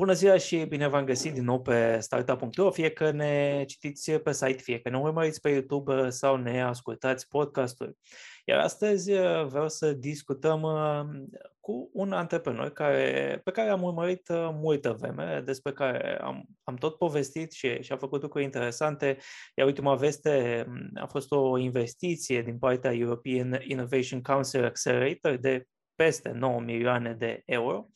Bună ziua și bine v-am găsit din nou pe startup.ro, fie că ne citiți pe site, fie că ne urmăriți pe YouTube sau ne ascultați podcasturi. Iar astăzi uh, vreau să discutăm uh, cu un antreprenor care, pe care am urmărit uh, multă vreme, despre care am, am tot povestit și, și a făcut lucruri interesante. Iar ultima veste mm, a fost o investiție din partea European Innovation Council Accelerator de peste 9 milioane de euro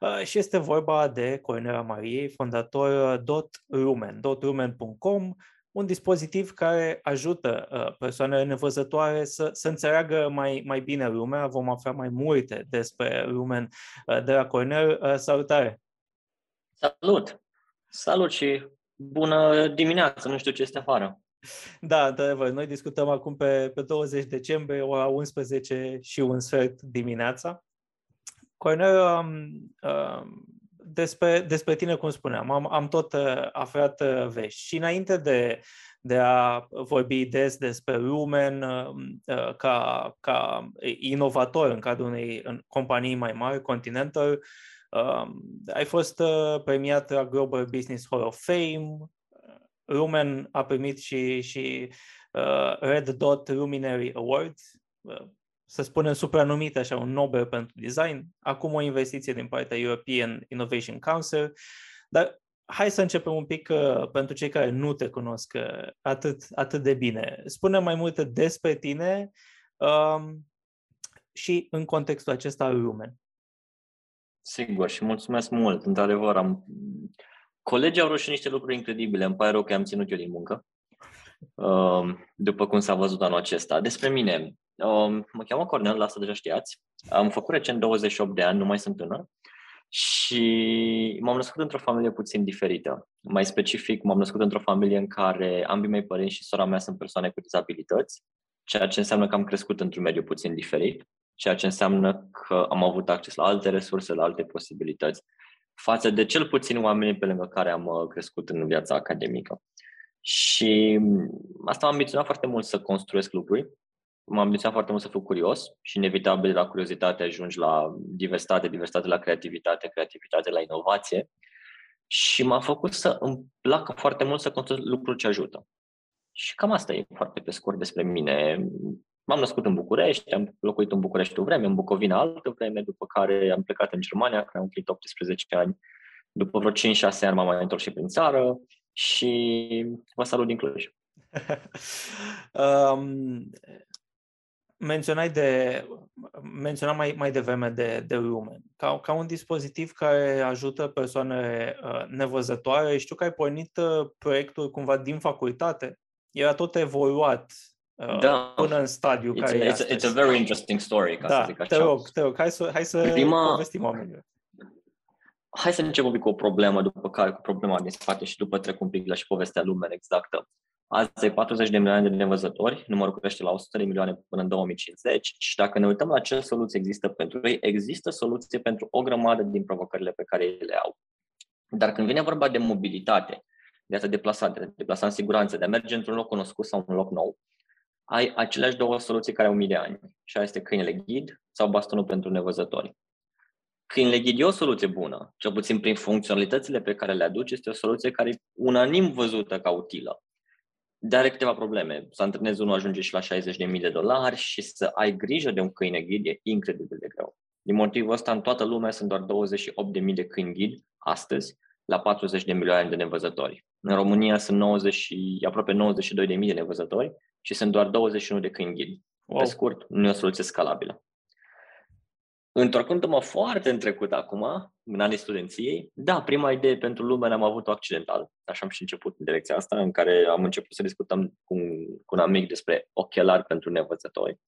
uh, și este vorba de Cornera Mariei, fondator .rumen, .rumen.com, un dispozitiv care ajută uh, persoanele nevăzătoare să, să înțeleagă mai, mai bine lumea. Vom afla mai multe despre Lumen uh, de la Cornel. Salutare! Salut! Salut și bună dimineață! Nu știu ce este afară. Da, într-adevăr, noi discutăm acum pe, pe 20 decembrie, ora 11 și un sfert dimineața. Cornel, um, um, despre, despre tine, cum spuneam, am, am tot uh, aflat uh, vești. Și înainte de, de a vorbi des despre Lumen uh, uh, ca, ca inovator în cadrul unei în companii mai mari, Continental, uh, ai fost uh, premiat la Global Business Hall of Fame, Lumen a primit și, și uh, Red Dot Luminary Award, uh, să spunem supranumit așa, un Nobel pentru design, acum o investiție din partea European Innovation Council, dar hai să începem un pic uh, pentru cei care nu te cunosc uh, atât, atât de bine. Spune mai multe despre tine um, și în contextul acesta al Lumen. Sigur și mulțumesc mult. Într-adevăr, am Colegii au reușit niște lucruri incredibile. Îmi pare rău că am ținut eu din muncă, um, după cum s-a văzut anul acesta. Despre mine, um, mă cheamă Cornel, la asta deja știați. Am făcut recent 28 de ani, nu mai sunt tânăr. Și m-am născut într-o familie puțin diferită. Mai specific, m-am născut într-o familie în care ambii mei părinți și sora mea sunt persoane cu dizabilități, ceea ce înseamnă că am crescut într-un mediu puțin diferit, ceea ce înseamnă că am avut acces la alte resurse, la alte posibilități față de cel puțin oamenii pe lângă care am uh, crescut în viața academică. Și mm, asta m-a ambiționat foarte mult să construiesc lucruri, m-a ambiționat foarte mult să fiu curios și inevitabil de la curiozitate ajungi la diversitate, diversitate la creativitate, creativitate la inovație și m-a făcut să îmi placă foarte mult să construiesc lucruri ce ajută. Și cam asta e foarte pe scurt despre mine. M-am născut în București, am locuit în București o vreme, în Bucovina altă vreme, după care am plecat în Germania, când am împlinit 18 ani. După vreo 5-6 ani m-am mai întors și prin țară și vă salut din Cluj. um, menționai de, menționam mai, mai devreme de, de Lumen, ca, ca un dispozitiv care ajută persoane uh, nevăzătoare. Știu că ai pornit uh, proiectul cumva din facultate. Era tot evoluat Uh, da. până în stadiu it's care a, it's, it's a very interesting story, ca da, să zic așa. te rog, te rog, hai să, hai să Prima, povestim oamenilor. Hai să încep un pic cu o problemă, după care cu problema din spate și după trec un pic la și povestea lumea exactă. Azi ai 40 de milioane de nevăzători, numărul crește la 100 de milioane până în 2050 și dacă ne uităm la ce soluții există pentru ei, există soluții pentru o grămadă din provocările pe care ei le au. Dar când vine vorba de mobilitate, de a te deplasa, de a te deplasa în siguranță, de a merge într-un loc cunoscut sau un loc nou, ai aceleași două soluții care au mii de ani. Și aia este câinele ghid sau bastonul pentru nevăzători. Câinele ghid e o soluție bună, cel puțin prin funcționalitățile pe care le aduce, este o soluție care e unanim văzută ca utilă. Dar are câteva probleme. Să antrenezi unul ajunge și la 60.000 de dolari și să ai grijă de un câine ghid e incredibil de greu. Din motivul ăsta, în toată lumea sunt doar 28.000 de câini ghid astăzi, la 40 de milioane de nevăzători. În România sunt 90 și, aproape 92.000 de nevăzători și sunt doar 21 de câini ghid. Wow. Pe scurt, nu e o soluție scalabilă. Întorcându-mă foarte în trecut acum, în anii studenției, da, prima idee pentru lume am avut-o accidental. Așa am și început în direcția asta, în care am început să discutăm cu un, cu un amic despre ochelari pentru nevăzători.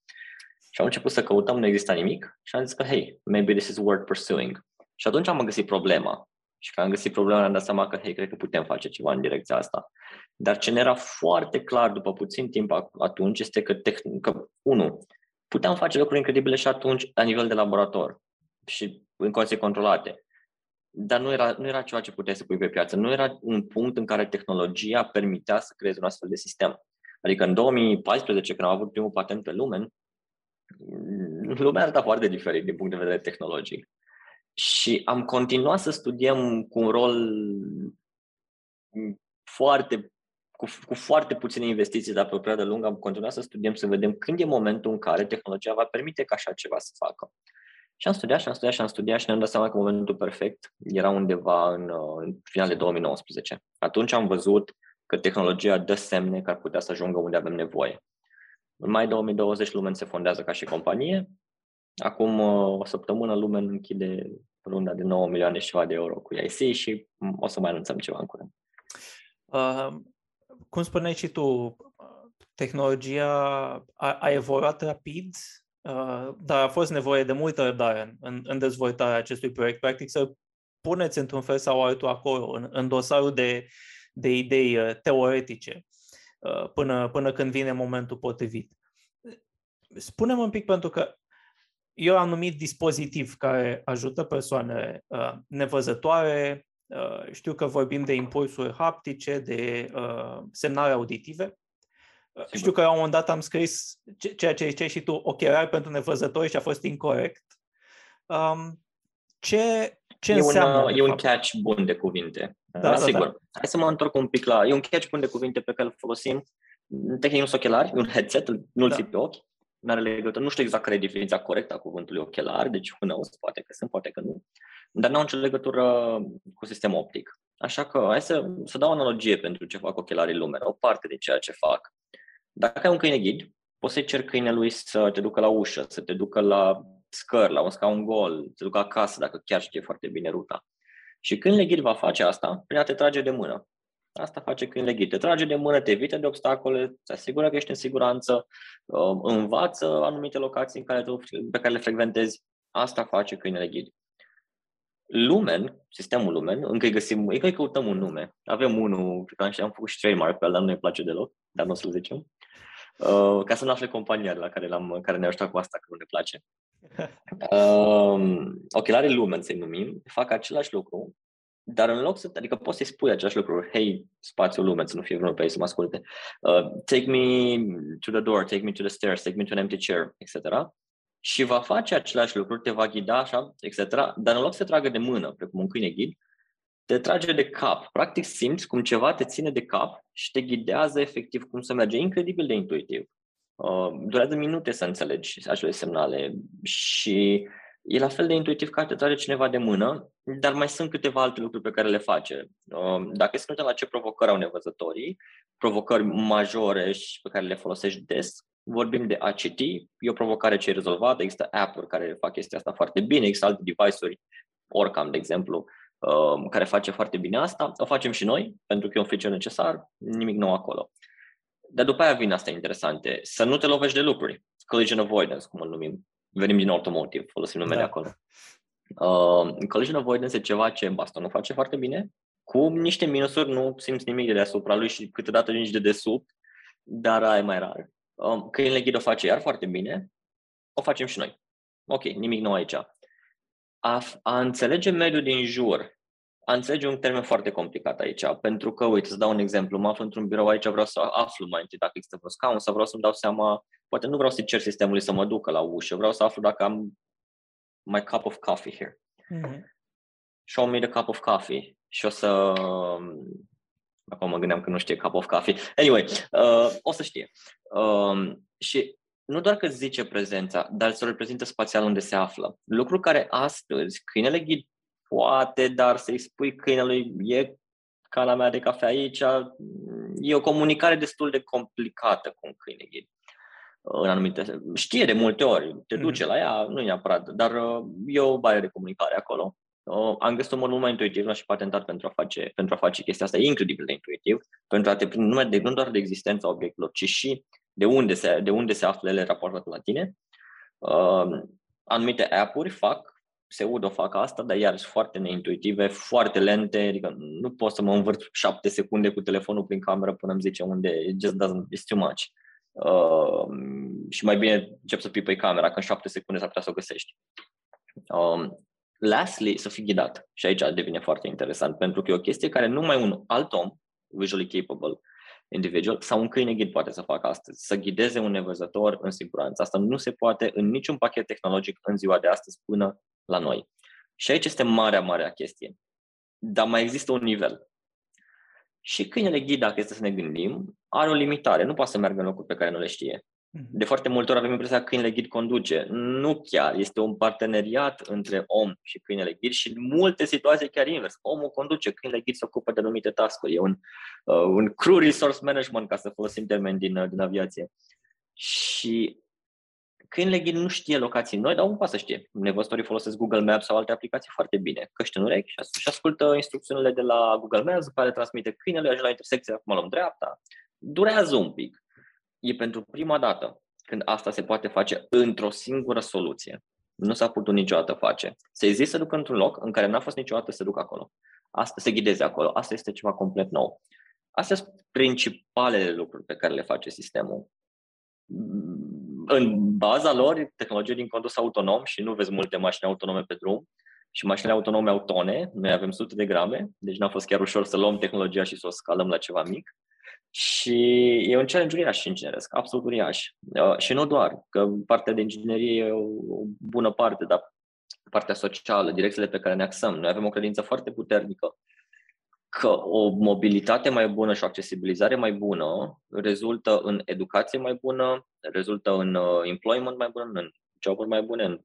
Și am început să căutăm, nu exista nimic și am zis că, hey, maybe this is worth pursuing. Și atunci am găsit problema. Și când am găsit problema, am dat seama că, hei, cred că putem face ceva în direcția asta. Dar ce ne era foarte clar după puțin timp atunci este că, tehn- că unu, puteam face lucruri incredibile și atunci la nivel de laborator și în condiții controlate. Dar nu era, nu era ceva ce puteai să pui pe piață. Nu era un punct în care tehnologia permitea să creezi un astfel de sistem. Adică în 2014, când am avut primul patent pe Lumen, lumea arăta foarte diferit din punct de vedere tehnologic. Și am continuat să studiem cu un rol foarte, cu, cu foarte puține investiții, dar pe o perioadă lungă am continuat să studiem, să vedem când e momentul în care tehnologia va permite ca așa ceva să facă. Și am studiat și am studiat și am studiat și ne-am dat seama că momentul perfect era undeva în, în final de 2019. Atunci am văzut că tehnologia dă semne că ar putea să ajungă unde avem nevoie. În mai 2020 Lumen se fondează ca și companie. Acum o săptămână Lumen închide runda de 9 milioane și ceva de euro cu IC și o să mai anunțăm ceva în curând. Uh, cum spuneai și tu, tehnologia a, a evoluat rapid, uh, dar a fost nevoie de multă răbdare în, în dezvoltarea acestui proiect. Practic să puneți într-un fel sau altul acolo, în, în dosarul de, de idei uh, teoretice, uh, până, până când vine momentul potrivit. Spune-mă un pic, pentru că eu am numit dispozitiv care ajută persoanele uh, nevăzătoare, uh, știu că vorbim de impulsuri haptice, de uh, semnale auditive. Uh, știu că la un moment dat am scris ceea ce ziceai și tu, ochelari pentru nevăzători și a fost incorrect. Um, ce, ce e înseamnă? Un, e un catch bun de cuvinte. Da, da, Sigur. Da. Hai să mă întorc un pic la... E un catch bun de cuvinte pe care îl folosim. Tehnic nu sunt ochelari, e un headset, nu-l da. pe ochi nu are legătură, nu știu exact care e definiția corectă a cuvântului ochelar, deci who knows, poate că sunt, poate că nu, dar nu au nicio legătură cu sistemul optic. Așa că hai să, să dau o analogie pentru ce fac ochelarii lume, o parte de ceea ce fac. Dacă ai un câine ghid, poți să-i cer câinelui să te ducă la ușă, să te ducă la scări, la un scaun gol, să te ducă acasă dacă chiar știe foarte bine ruta. Și câinele ghid va face asta prin a te trage de mână. Asta face câinele ghid. Te trage de mână, te evită de obstacole, te asigură că ești în siguranță, um, învață anumite locații în care tu, pe care le frecventezi. Asta face câinele ghid. Lumen, sistemul Lumen, încă îi găsim, încă îi căutăm un nume. Avem unul, pe care am făcut și trademark pe el, dar nu ne place deloc, dar nu o să-l zicem. Uh, ca să nu afle compania la care, l-am, care ne-a ajutat cu asta, că nu ne place. Uh, ochelarii Lumen, să-i numim, fac același lucru, dar în loc să, adică poți să-i spui același lucru, hei, spațiul lume, să nu fie vreunul pe ei să mă asculte, uh, take me to the door, take me to the stairs, take me to an empty chair, etc. Și va face același lucru, te va ghida așa, etc. Dar în loc să te tragă de mână, precum un câine ghid, te trage de cap. Practic simți cum ceva te ține de cap și te ghidează efectiv cum să merge. incredibil de intuitiv. Uh, durează minute să înțelegi acele semnale și e la fel de intuitiv ca te trage cineva de mână, dar mai sunt câteva alte lucruri pe care le face. Um, dacă să la ce provocări au nevăzătorii, provocări majore și pe care le folosești des, vorbim de ACT, e o provocare ce e rezolvată, există app-uri care fac chestia asta foarte bine, există alte device-uri, Orcam, de exemplu, um, care face foarte bine asta. O facem și noi, pentru că e un feature necesar, nimic nou acolo. Dar după aia vin astea interesante. Să nu te lovești de lucruri. Collision avoidance, cum îl numim venim din automotive, folosim numele da. acolo. Uh, collision avoidance e ceva ce bastonul face foarte bine, cu niște minusuri, nu simți nimic de deasupra lui și câteodată nici de desubt, dar ai mai rar. Uh, câinele ghid o face iar foarte bine, o facem și noi. Ok, nimic nou aici. A, a înțelege mediul din jur, a înțelege un termen foarte complicat aici, pentru că, uite, să dau un exemplu, mă aflu într-un birou aici, vreau să aflu mai întâi dacă există vreo scaun sau vreau să-mi dau seama Poate nu vreau să cer sistemului să mă ducă la ușă, vreau să aflu dacă am my cup of coffee here. Mm-hmm. Show me the cup of coffee. Și o să... Acum mă gândeam că nu știe cup of coffee. Anyway, uh, o să știe. Uh, și nu doar că zice prezența, dar să reprezintă spațial unde se află. Lucru care astăzi câinele ghid poate, dar să-i spui câinelui e cana mea de cafea aici, e o comunicare destul de complicată cu un câine ghid în anumite... Știe de multe ori, te duce mm-hmm. la ea, nu e neapărat, dar uh, e o barieră de comunicare acolo. Uh, am găsit un mod mult mai intuitiv și patentat pentru a face, pentru a face chestia asta, e incredibil de intuitiv, pentru a te prinde numai de, nu doar de existența obiectelor, ci și de unde se, de unde se află ele raportate la tine. Uh, anumite app-uri fac, Pseudo fac asta, dar iar sunt foarte neintuitive, foarte lente, adică nu pot să mă învârt șapte secunde cu telefonul prin cameră până îmi zice unde, it just doesn't, it's too much. Uh, și mai bine încep să pipăi camera, că în șapte secunde s-ar putea să o găsești. Um, lastly, să fii ghidat. Și aici devine foarte interesant, pentru că e o chestie care numai un alt om, visually capable, individual, sau un câine ghid poate să facă astăzi, să ghideze un nevăzător în siguranță. Asta nu se poate în niciun pachet tehnologic în ziua de astăzi până la noi. Și aici este marea, marea chestie. Dar mai există un nivel. Și câinele ghid, dacă este să ne gândim, are o limitare. Nu poate să meargă în locuri pe care nu le știe. Mhm. De foarte multe ori avem impresia că câinele ghid conduce. Nu chiar. Este un parteneriat între om și câinele ghid și în multe situații chiar invers. Omul conduce, câinele ghid se ocupă de anumite task-uri. E un, uh, un crew resource management, ca să folosim termeni din, uh, din aviație. Și câinele ghid nu știe locații noi, dar omul poate să știe. Nevăstorii folosesc Google Maps sau alte aplicații foarte bine. Căști în urechi și ascultă instrucțiunile de la Google Maps, după care le transmite câinele, ajunge la intersecție, acum luăm dreapta. Durează un pic e pentru prima dată când asta se poate face într-o singură soluție. Nu s-a putut niciodată face. Se există să ducă într-un loc în care n-a fost niciodată să ducă acolo. Asta se ghideze acolo. Asta este ceva complet nou. Astea sunt principalele lucruri pe care le face sistemul. În baza lor, tehnologie din condus autonom și nu vezi multe mașini autonome pe drum și mașinile autonome au tone, noi avem sute de grame, deci n-a fost chiar ușor să luăm tehnologia și să o scalăm la ceva mic. Și e un challenge uriaș ingineresc, absolut uriaș. Uh, și nu doar, că partea de inginerie e o, o bună parte, dar partea socială, direcțiile pe care ne axăm. Noi avem o credință foarte puternică că o mobilitate mai bună și o accesibilizare mai bună rezultă în educație mai bună, rezultă în uh, employment mai bun, în joburi mai bune, în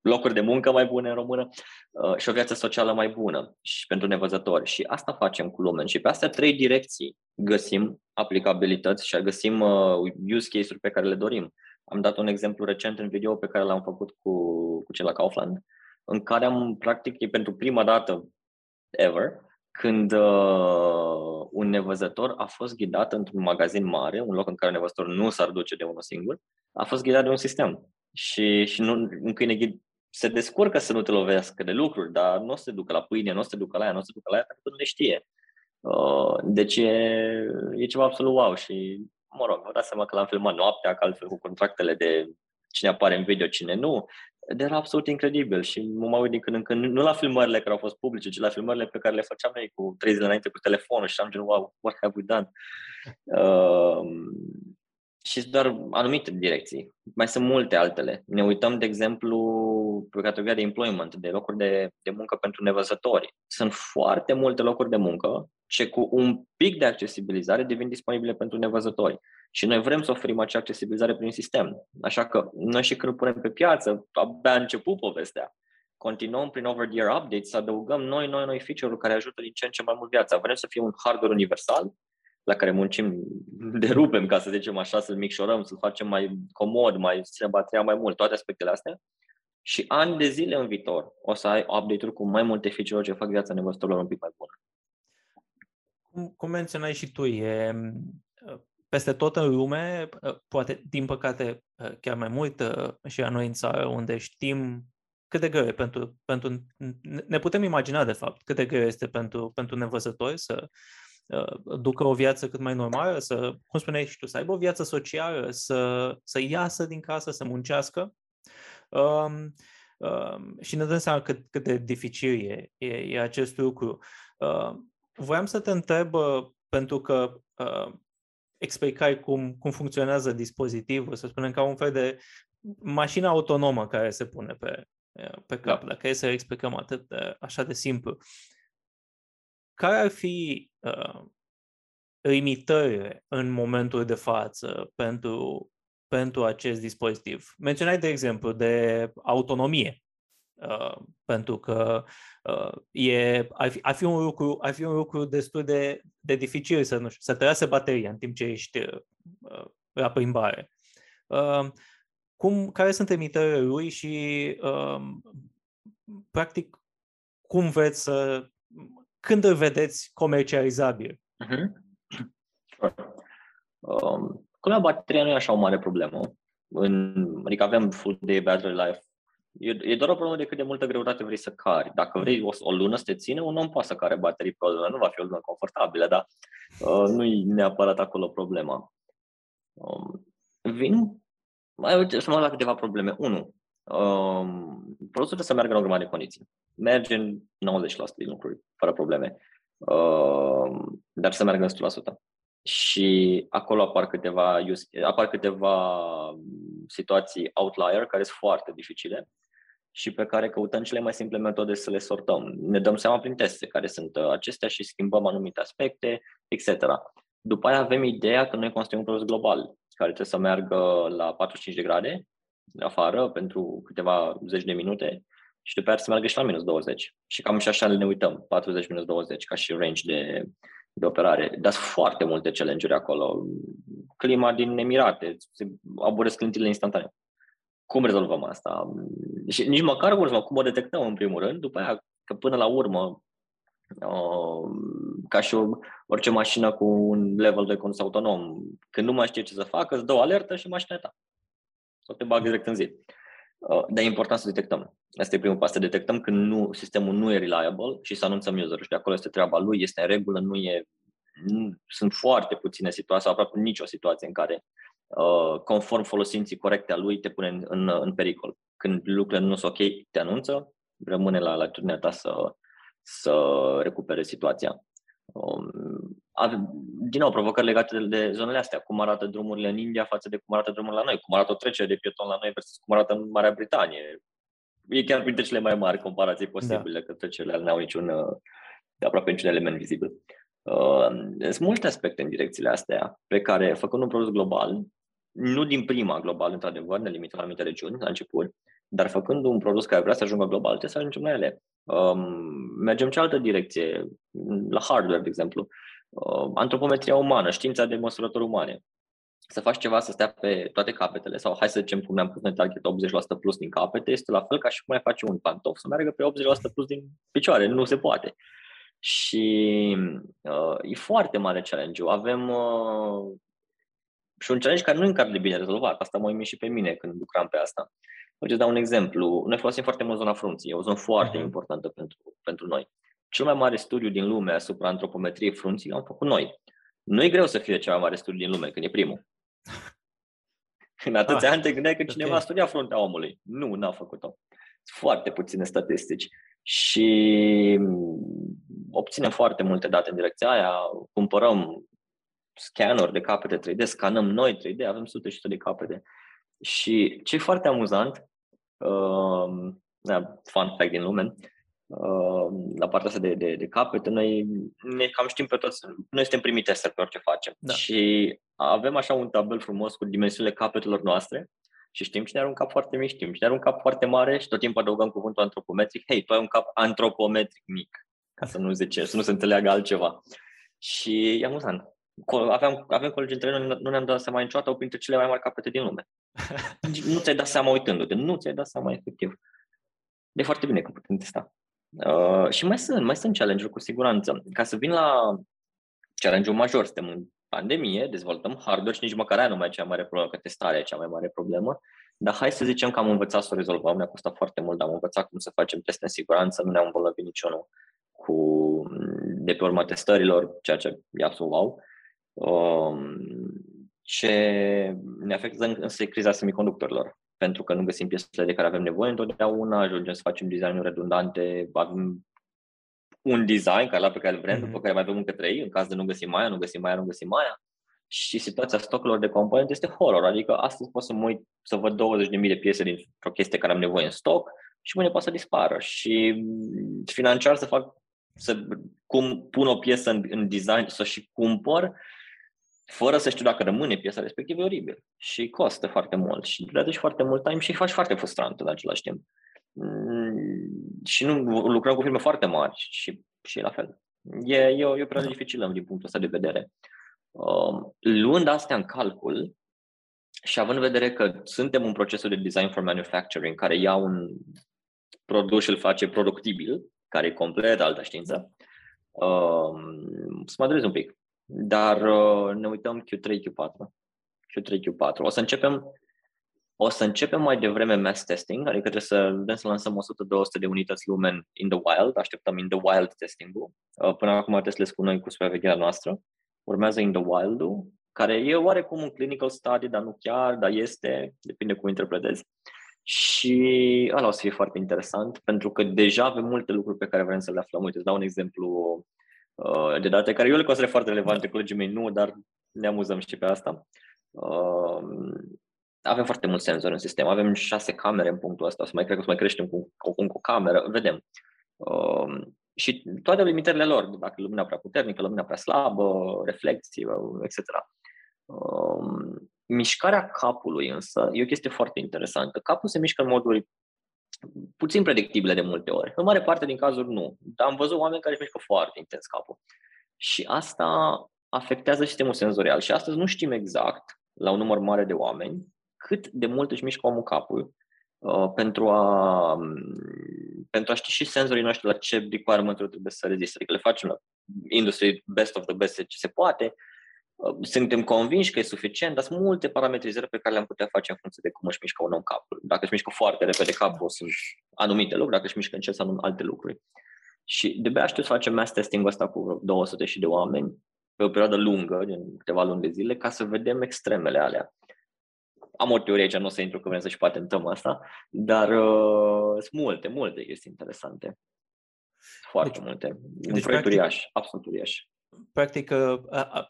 locuri de muncă mai bune în română uh, și o viață socială mai bună și pentru nevăzători. Și asta facem cu Lumen. Și pe astea trei direcții găsim aplicabilități și găsim uh, use case-uri pe care le dorim. Am dat un exemplu recent în video pe care l-am făcut cu, cu cel la Kaufland, în care am, practic, e pentru prima dată ever, când uh, un nevăzător a fost ghidat într-un magazin mare, un loc în care un nevăzător nu s-ar duce de unul singur, a fost ghidat de un sistem. Și, și nu, un câine ghid se descurcă să nu te lovească de lucruri, dar nu o să te ducă la pâine, nu o să te ducă la aia, nu o să te ducă la aia, pentru că nu le știe. Uh, deci e, e ceva absolut wow și, mă rog, vă dați seama că l-am filmat noaptea, că altfel cu contractele de cine apare în video, cine nu, de era absolut incredibil și mă mai uit din când în când, nu la filmările care au fost publice, ci la filmările pe care le făceam noi cu trei zile înainte cu telefonul și am gen, wow, what have we done? Uh, și doar anumite direcții. Mai sunt multe altele. Ne uităm, de exemplu, pe categoria de employment, de locuri de, de muncă pentru nevăzători. Sunt foarte multe locuri de muncă ce cu un pic de accesibilizare devin disponibile pentru nevăzători. Și noi vrem să oferim acea accesibilizare prin sistem. Așa că noi și când punem pe piață, abia a început povestea. Continuăm prin over-the-air updates să adăugăm noi, noi, noi feature-uri care ajută din ce în ce mai mult viața. Vrem să fie un hardware universal, la care muncim, derupem, ca să zicem așa, să-l micșorăm, să-l facem mai comod, mai ține bateria mai mult, toate aspectele astea. Și ani de zile în viitor o să ai update-uri cu mai multe feature-uri ce fac viața nevăzătorilor un pic mai bună. Cum, cum menționai și tu, e peste tot în lume, poate, din păcate, chiar mai mult și a noi în țară, unde știm cât de greu e pentru, pentru ne putem imagina, de fapt, cât de greu este pentru, pentru nevăzători să, Uh, ducă o viață cât mai normală, să, cum spuneai și tu, să aibă o viață socială, să, să iasă din casă, să muncească. Um, um, și ne dăm seama cât, cât de dificil e, e, e acest lucru. Uh, voiam să te întreb, uh, pentru că uh, explicai cum, cum funcționează dispozitivul, să spunem ca un fel de mașină autonomă care se pune pe, uh, pe cap, da. dacă e să explicăm atât de, așa de simplu care ar fi uh, limitările în momentul de față pentru, pentru acest dispozitiv? Menționai, de exemplu, de autonomie, uh, pentru că uh, e, ar, fi, ar, fi un lucru, ar fi un lucru destul de, de dificil să, nu știu, să trăiasă bateria în timp ce ești uh, la plimbare. Uh, cum, care sunt limitările lui și, uh, practic, cum vreți să când îl vedeți comercializabil? Uh-huh. Um, la bateria nu e așa o mare problemă. În, adică avem full day battery life. E, e doar o problemă de cât de multă greutate vrei să cari. Dacă vrei o, o lună să te ține, un om poate să care baterii pe o lună. Nu va fi o lună confortabilă, dar uh, nu e neapărat acolo problema. Um, vin, mai uite, să mă la câteva probleme. Unu, um, produsul trebuie să meargă în o grămadă de condiții. Merge în 90% din lucruri, fără probleme. Um, dar să meargă în 100%. Și acolo apar câteva, apar câteva situații outlier care sunt foarte dificile și pe care căutăm cele mai simple metode să le sortăm. Ne dăm seama prin teste care sunt uh, acestea și schimbăm anumite aspecte, etc. După aia avem ideea că noi construim un produs global care trebuie să meargă la 45 de grade afară pentru câteva zeci de minute și după aia să meargă și la minus 20. Și cam și așa ne uităm, 40 minus 20 ca și range de, de operare. Dar sunt foarte multe challenge-uri acolo. Clima din Emirate, se aburesc clăntirile instantanee. Cum rezolvăm asta? Și nici măcar urmă, cum o detectăm în primul rând, după aia că până la urmă Uh, ca și orice mașină cu un level de condus autonom. Când nu mai știe ce să facă, îți dă o alertă și mașina ta. Sau te bagă direct în zi. Uh, dar e important să detectăm. Asta e primul pas, să detectăm când nu, sistemul nu e reliable și să anunțăm userul. Și de acolo este treaba lui, este în regulă, nu e... Nu, sunt foarte puține situații, aproape nicio situație în care, uh, conform folosinții corecte a lui, te pune în, în, în pericol. Când lucrurile nu sunt ok, te anunță, rămâne la latitudinea ta să, să recupere situația. Um, din nou, provocări legate de, de zonele astea, cum arată drumurile în India față de cum arată drumurile la noi, cum arată o trecere de pieton la noi versus cum arată în Marea Britanie. E chiar printre cele mai mari comparații posibile, da. că trecerile nu au niciun, de aproape niciun element vizibil. Uh, sunt multe aspecte în direcțiile astea pe care, făcând un produs global, nu din prima global, într-adevăr, ne limităm la anumite regiuni la început, dar făcând un produs care vrea să ajungă global, trebuie să ajungem la ele. Um, mergem cealaltă direcție, la hardware, de exemplu. Uh, antropometria umană, știința de măsurători umane. Să faci ceva să stea pe toate capetele sau hai să zicem cum ne-am pus noi target 80% plus din capete, este la fel ca și cum ai face un pantof să meargă pe 80% plus din picioare. Nu se poate. Și uh, e foarte mare challenge-ul. Avem uh, și un challenge care nu e încă de bine rezolvat. Asta mă și pe mine când lucram pe asta. Vă dau un exemplu. Noi folosim foarte mult zona frunții. E o zonă foarte uh-huh. importantă pentru, pentru noi. Cel mai mare studiu din lume asupra antropometriei frunții l-am făcut noi. Nu e greu să fie cel mai mare studiu din lume, când e primul. În atâția ah, ani te gândeai că cineva okay. a studiat fruntea omului. Nu, n-a făcut-o. Foarte puține statistici. Și obținem foarte multe date în direcția aia, cumpărăm scanner de capete 3D, scanăm noi 3D, avem sute și sute de capete. Și ce e foarte amuzant, uh, da, fun fact din lume, uh, la partea asta de, de, de capete, noi ne cam știm pe toți, noi suntem primii tester pe orice facem. Da. Și avem așa un tabel frumos cu dimensiunile capetelor noastre și știm cine are un cap foarte mic, știm cine are un cap foarte mare și tot timpul adăugăm cuvântul antropometric. Hei, tu ai un cap antropometric mic, ca să nu zice, să nu se înțeleagă altceva. Și e amuzant aveam, avem colegi între noi, nu ne-am dat seama niciodată, au printre cele mai mari capete din lume. nu ți-ai dat seama uitându-te, nu ți-ai dat seama efectiv. De foarte bine că putem testa. Uh, și mai sunt, mai sunt challenge-uri cu siguranță. Ca să vin la challenge-ul major, suntem în pandemie, dezvoltăm hardware și nici măcar aia nu mai e cea mai mare problemă, că testarea e cea mai mare problemă. Dar hai să zicem că am învățat să o rezolvăm, ne-a costat foarte mult, dar am învățat cum să facem teste în siguranță, nu ne-am îmbolnăvit niciunul cu, de pe urma testărilor, ceea ce e absolut wow. Um, ce ne afectează însă criza semiconductorilor, pentru că nu găsim piesele de care avem nevoie întotdeauna, ajungem să facem designuri redundante, avem un design care la pe care îl vrem, mm-hmm. după care mai avem încă trei, în caz de nu găsim aia, nu găsim aia, nu găsim aia. Și situația stocurilor de componente este horror, adică astăzi pot să mă uit să văd 20.000 de piese dintr-o chestie care am nevoie în stoc și mâine poate să dispară. Și financiar să fac, să cum pun o piesă în, în design, să și cumpăr, fără să știu dacă rămâne piesa respectivă, e oribil și costă foarte mult și durează și foarte mult timp și faci foarte frustrant în același timp. Mm, și nu lucrăm cu firme foarte mari și, și la fel. E, e, o, e o perioadă dificilă din punctul ăsta de vedere. Um, luând astea în calcul și având în vedere că suntem în procesul de design for manufacturing, care ia un produs și îl face productibil, care e complet altă știință, um, să mă un pic. Dar uh, ne uităm Q3, Q4. Q3, Q4. O să începem o să începem mai devreme mass testing, adică trebuie să vrem să lansăm 100-200 de unități lumen in the wild, așteptăm in the wild testing-ul. Uh, până acum testez cu noi cu supravegherea noastră. Urmează in the wild-ul, care e oarecum un clinical study, dar nu chiar, dar este, depinde cum interpretezi. Și ăla o să fie foarte interesant, pentru că deja avem multe lucruri pe care vrem să le aflăm. Uite, îți dau un exemplu Uh, de date care eu le consider foarte relevante, colegii mei nu, dar ne amuzăm și pe asta. Uh, avem foarte mulți senzori în sistem, avem șase camere în punctul ăsta, o să mai cred că o să mai creștem cu, cu, cu o cameră, vedem. Uh, și toate limitările lor, dacă lumina prea puternică, lumina prea slabă, reflexii, etc. Uh, mișcarea capului însă e o chestie foarte interesantă. Capul se mișcă în moduri puțin predictibile de multe ori. În mare parte din cazuri nu. Dar am văzut oameni care își mișcă foarte intens capul. Și asta afectează sistemul senzorial. Și astăzi nu știm exact, la un număr mare de oameni, cât de mult își mișcă omul capul uh, pentru, a, pentru a ști și senzorii noștri la ce requirement trebuie să reziste. Adică le facem la industry best of the best ce se poate, uh, suntem convinși că e suficient, dar sunt multe parametrizări pe care le-am putea face în funcție de cum își mișcă un om capul. Dacă își mișcă foarte repede capul, sunt anumite lucruri, dacă își mișcă încet, sunt alte lucruri. Și de bea știu să facem mass testing ăsta cu 200 și de oameni pe o perioadă lungă, din câteva luni de zile, ca să vedem extremele alea am o teorie aici, nu o să intru că vrem să și patentăm asta, dar uh, sunt multe, multe chestii interesante. Foarte deci, multe. Un deci, proiect practic, uriaș, absolut uriaș. Practic, uh,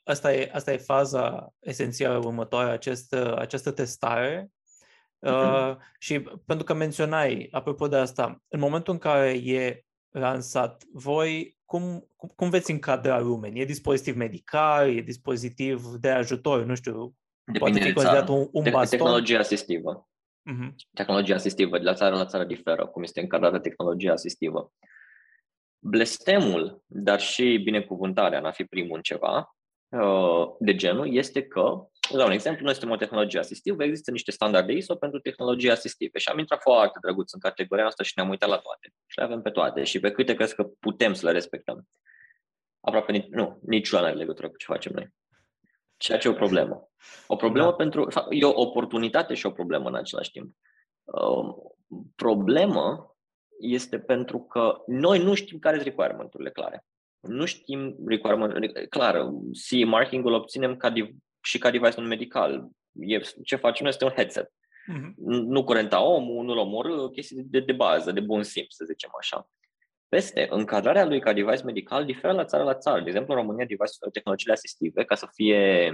asta e, asta e faza esențială următoare, acest, uh, această testare. Uh-huh. Uh, și pentru că menționai, apropo de asta, în momentul în care e lansat, voi cum, cum, cum veți încadra lumeni? E dispozitiv medical, e dispozitiv de ajutor, nu știu, Depinde Poate fi considerat un, un baston? Tehnologia asistivă. Uh-huh. Tehnologia asistivă, de la țară la țară diferă, cum este încadrată tehnologia asistivă. Blestemul, dar și binecuvântarea în a fi primul în ceva, uh, de genul, este că, la un exemplu, noi suntem o tehnologie asistivă, există niște standarde ISO pentru tehnologie asistive și am intrat foarte drăguț în categoria asta și ne-am uitat la toate. Și le avem pe toate și pe câte crezi că putem să le respectăm. Aproape nici, nu, niciuna are legătură cu ce facem noi. Ceea ce e o problemă. O problemă da. pentru. E o oportunitate și o problemă în același timp. Uh, problemă este pentru că noi nu știm care sunt requirement-urile clare. Nu știm requirement clar. CE marking-ul obținem ca div- și ca device medical. E, ce facem noi este un headset. Mm-hmm. Nu curenta omul, nu-l omorâ, chestii de, de bază, de bun simț, să zicem așa. Peste, încadrarea lui ca device medical diferă la țară la țară. De exemplu, în România, device tehnologiile asistive, ca să fie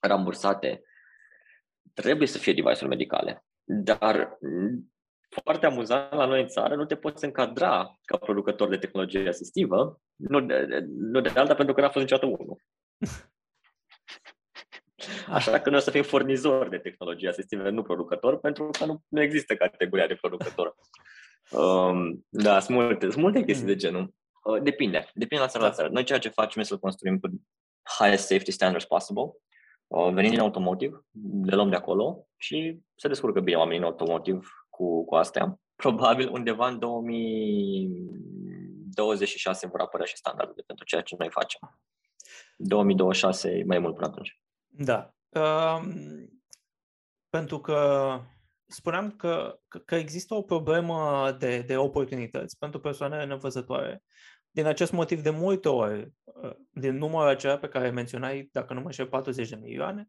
rambursate, trebuie să fie device-uri medicale. Dar foarte amuzant la noi în țară, nu te poți încadra ca producător de tehnologie asistivă, nu de, nu de alta pentru că n-a fost niciodată unul. Așa că noi o să fim furnizori de tehnologie asistivă, nu producător, pentru că nu, nu există categoria de producător. Um, da, sunt multe, sunt multe chestii de mm. genul. Uh, depinde, depinde la țară la țară. Noi ceea ce facem este să construim cu highest safety standards possible, uh, venind din automotive, le luăm de acolo și se descurcă bine oamenii în automotive cu, cu astea. Probabil undeva în 2026 vor apărea și standardele pentru ceea ce noi facem. 2026 mai mult până atunci. Da. Um, pentru că spuneam că, că, că există o problemă de, de oportunități pentru persoanele nevăzătoare. Din acest motiv, de multe ori, uh, din numărul acela pe care menționai, dacă nu mă știu, 40 de milioane,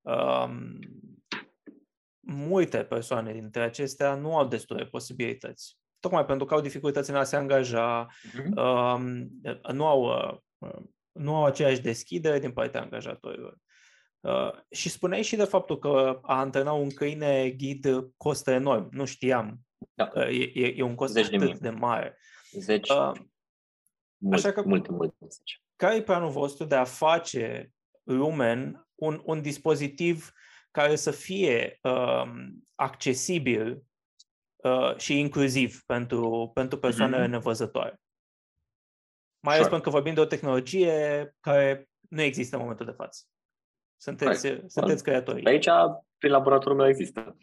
um, multe persoane dintre acestea nu au destule posibilități. Tocmai pentru că au dificultăți în a se angaja, uh-huh. um, nu, au, uh, nu au aceeași deschidere din partea angajatorilor. Uh, și spuneai și de faptul că a antrena un câine ghid costă enorm. Nu știam. Da. că e, e, e un cost Zeci atât de, de mare. Zeci. Uh, mult, așa că, multe, multe. Care e planul vostru de a face Lumen un, un dispozitiv care să fie uh, accesibil uh, și inclusiv pentru, pentru persoanele mm-hmm. nevăzătoare? Mai ales sure. pentru că vorbim de o tehnologie care nu există în momentul de față. Sunteți, Hai. sunteți creatori. Aici, prin laboratorul meu există.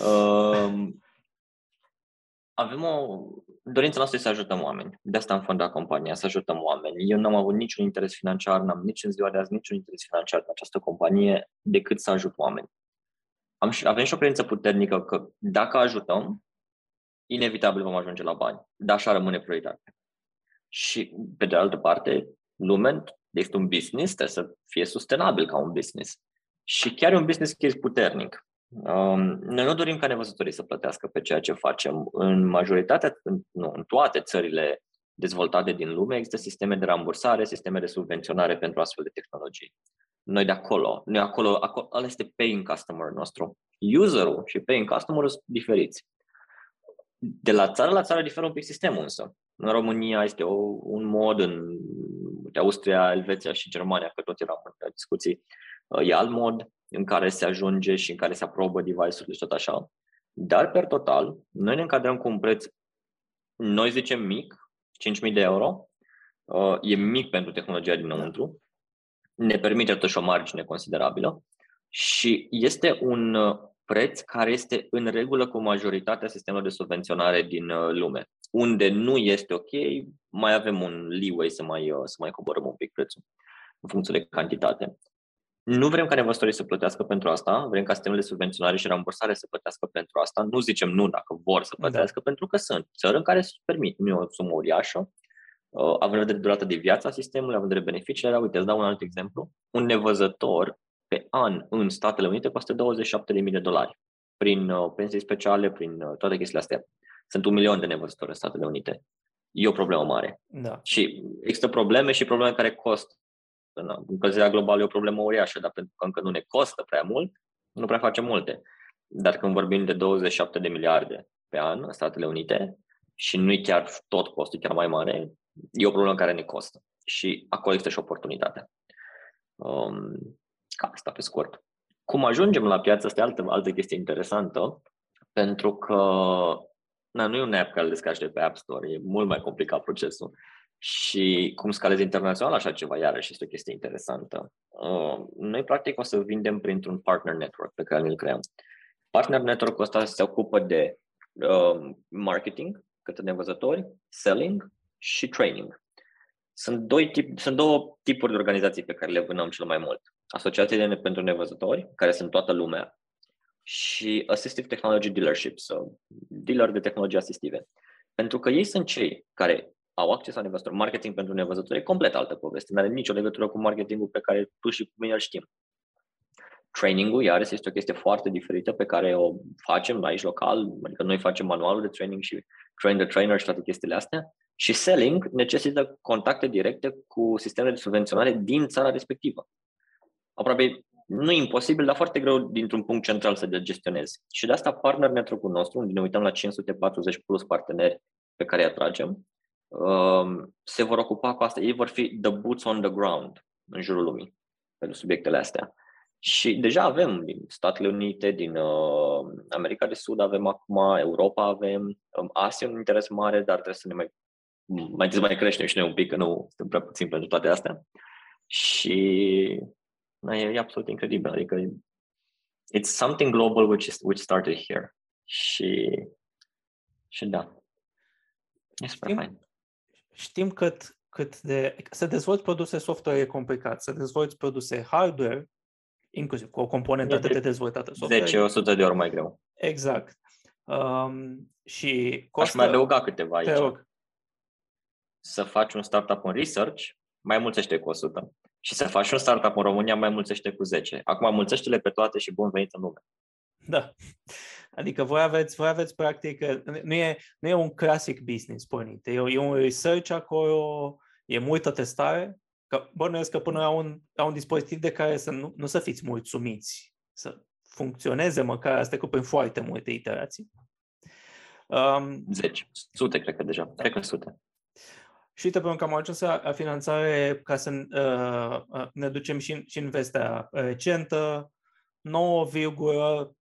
uh, avem o dorință noastră să ajutăm oameni. De asta am fondat compania, să ajutăm oameni. Eu nu am avut niciun interes financiar, n-am nici în ziua de azi niciun interes financiar în această companie decât să ajut oameni. Am, avem și o credință puternică că dacă ajutăm, inevitabil vom ajunge la bani. Dar așa rămâne prioritate. Și, pe de altă parte, Lumen este un business, trebuie să fie sustenabil ca un business. Și chiar e un business case puternic. Um, noi nu dorim ca nevăzătorii să plătească pe ceea ce facem. În majoritatea, în, nu, în toate țările dezvoltate din lume există sisteme de rambursare, sisteme de subvenționare pentru astfel de tehnologii. noi de acolo, noi acolo, acolo ăla este paying customer nostru. Userul și paying customer sunt diferiți. De la țară la țară diferă un pic sistemul însă. În România este o, un mod, în Austria, Elveția și Germania, că tot eram în discuții, e alt mod în care se ajunge și în care se aprobă device-urile și tot așa. Dar, per total, noi ne încadrăm cu un preț, noi zicem mic, 5.000 de euro, uh, e mic pentru tehnologia dinăuntru, ne permite totuși o margine considerabilă și este un uh, preț care este în regulă cu majoritatea sistemelor de subvenționare din uh, lume. Unde nu este ok, mai avem un leeway să mai, să mai coborăm un pic prețul în funcție de cantitate. Nu vrem ca nevăstorii să plătească pentru asta, vrem ca sistemele de subvenționare și rambursare să plătească pentru asta. Nu zicem nu dacă vor să da. plătească, da. pentru că sunt țări în care se permit. Nu e o sumă uriașă, uh, având în vedere durata de viață a sistemului, având în vedere beneficiile. Dar, uite, îți dau un alt exemplu. Un nevăzător pe an în Statele Unite costă 27.000 de dolari prin uh, pensii speciale, prin uh, toate chestiile astea. Sunt un milion de nevăzători în Statele Unite. E o problemă mare. Da. Și există probleme și probleme care costă na, încălzirea globală e o problemă uriașă, dar pentru că încă nu ne costă prea mult, nu prea facem multe. Dar când vorbim de 27 de miliarde pe an în Statele Unite și nu e chiar tot costul, chiar mai mare, e o problemă care ne costă. Și acolo există și oportunitatea. Um, ca asta pe scurt. Cum ajungem la piață, asta e altă, altă chestie interesantă, pentru că na, nu e un app care îl descarci de pe App Store, e mult mai complicat procesul. Și cum scalezi internațional așa ceva, iarăși este o chestie interesantă. Uh, noi, practic, o să vindem printr-un partner network pe care îl creăm. Partner network ăsta se ocupă de uh, marketing către nevăzători, selling și training. Sunt, doi tip, sunt două tipuri de organizații pe care le vânăm cel mai mult. Asociațiile pentru nevăzători, care sunt toată lumea, și Assistive Technology Dealerships, sau dealer de tehnologie asistive. Pentru că ei sunt cei care au acces la nevăzători. Marketing pentru nevăzători e complet altă poveste. Nu are nicio legătură cu marketingul pe care tu și cu mine îl știm. Training-ul, iarăși, este o chestie foarte diferită pe care o facem aici local, adică noi facem manualul de training și train the trainer și toate chestiile astea. Și selling necesită contacte directe cu sistemele de subvenționare din țara respectivă. Aproape nu e imposibil, dar foarte greu dintr-un punct central să le gestionezi. Și de asta partner network-ul nostru, unde ne uităm la 540 plus parteneri pe care îi atragem, Um, se vor ocupa cu asta. Ei vor fi the boots on the ground în jurul lumii pentru subiectele astea. Și deja avem din Statele Unite, din uh, America de Sud avem acum, Europa avem, um, Asia un interes mare, dar trebuie să ne mai mai să mai creștem și noi un pic, că nu suntem prea puțin pentru toate astea. Și na, e, e absolut incredibil. Adică it's something global which, is, which started here. Și, și da, e super fain știm cât, cât de... Să dezvolți produse software e complicat, să dezvolți produse hardware, inclusiv cu o componentă atât de dezvoltată software. 10-100 de ori mai greu. Exact. Um, și costă... Aș mai adăuga câteva aici. Te rog. Să faci un startup în research, mai mulțește cu 100. Și să faci un startup în România, mai mulțește cu 10. Acum mulțește-le pe toate și bun venit în lume. Da. Adică voi aveți, voi aveți practic, nu e, nu e un classic business pornit, e, e un research acolo, e multă testare, că bănuiesc că până la un, la un dispozitiv de care să nu, nu să fiți mulțumiți, să funcționeze măcar, asta cu prin foarte multe iterații. Um, Zeci, sute cred că deja, cred că sute. Și uite, pentru că am ajuns la finanțare ca să uh, uh, ne ducem și, și în vestea recentă,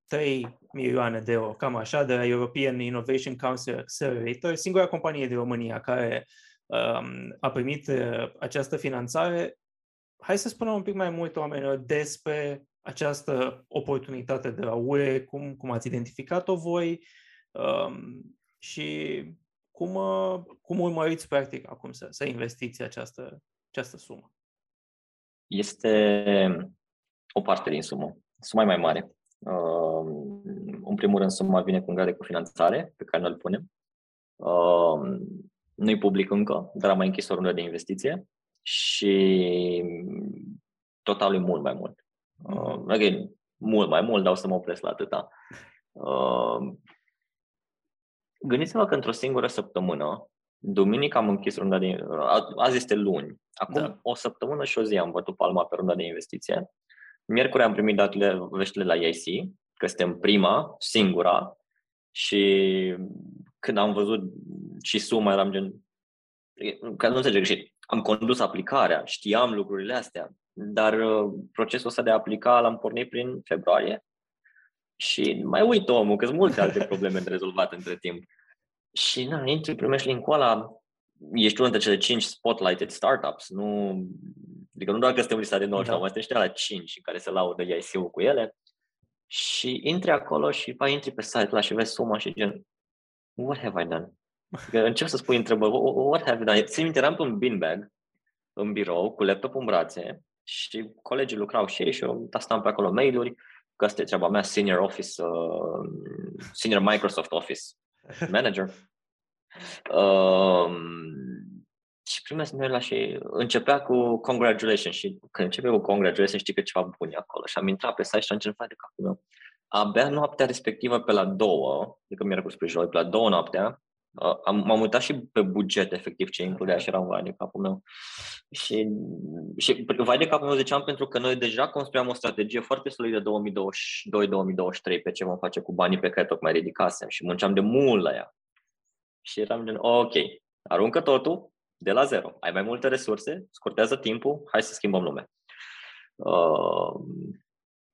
9,3 milioane de euro, cam așa, de la European Innovation Council Accelerator, singura companie din România care um, a primit uh, această finanțare. Hai să spunem un pic mai mult oamenilor despre această oportunitate de la UE, cum, cum ați identificat-o voi um, și cum, uh, cum urmăriți practic acum să, să investiți această, această sumă. Este o parte din sumă suma mai mare. Uh, în primul rând, suma vine cu un grad de cofinanțare pe care noi îl punem. Uh, nu-i public încă, dar am mai închis o rundă de investiție și totalul e mult mai mult. Uh, again, mult mai mult, dar o să mă opresc la atâta. Uh, gândiți-vă că într-o singură săptămână, duminică am închis runda de... Azi este luni. Acum da. o săptămână și o zi am bătut palma pe runda de investiție Miercuri am primit datele, veștile la IIC, că suntem prima, singura, și când am văzut și suma, eram gen, că nu înțeleg greșit, am condus aplicarea, știam lucrurile astea, dar uh, procesul ăsta de a aplica l-am pornit prin februarie și mai uit omul, că sunt multe alte probleme de rezolvat între timp. Și na, intri, primești link ăla, ești unul dintre cele 5 spotlighted startups, nu, adică nu doar că suntem lista de 99, da. mai suntem la 5 în care se laudă IIC-ul cu ele și intri acolo și mai intri pe site la și vezi suma și gen, what have I done? Că încep să spui întrebări, what have I done? Țin minte, eram pe un beanbag în birou cu laptop în brațe și colegii lucrau și ei și eu tastam pe acolo mail-uri, că asta e treaba mea, senior office, uh, senior Microsoft Office manager. Um, și primesc mail la și începea cu congratulations și când începe cu congratulations știi că ceva bun e acolo și am intrat pe site și am încercat de capul meu. Abia noaptea respectivă pe la două, adică miercuri spre joi, pe la două noaptea, am, m-am uitat și pe buget efectiv ce includea și eram vai de capul meu. Și, și vai de capul meu ziceam pentru că noi deja construiam o strategie foarte solidă 2022-2023 pe ce vom face cu banii pe care tocmai ridicasem și munceam de mult la ea. Și eram gen, ok, aruncă totul de la zero. Ai mai multe resurse, scurtează timpul, hai să schimbăm lumea. Uh,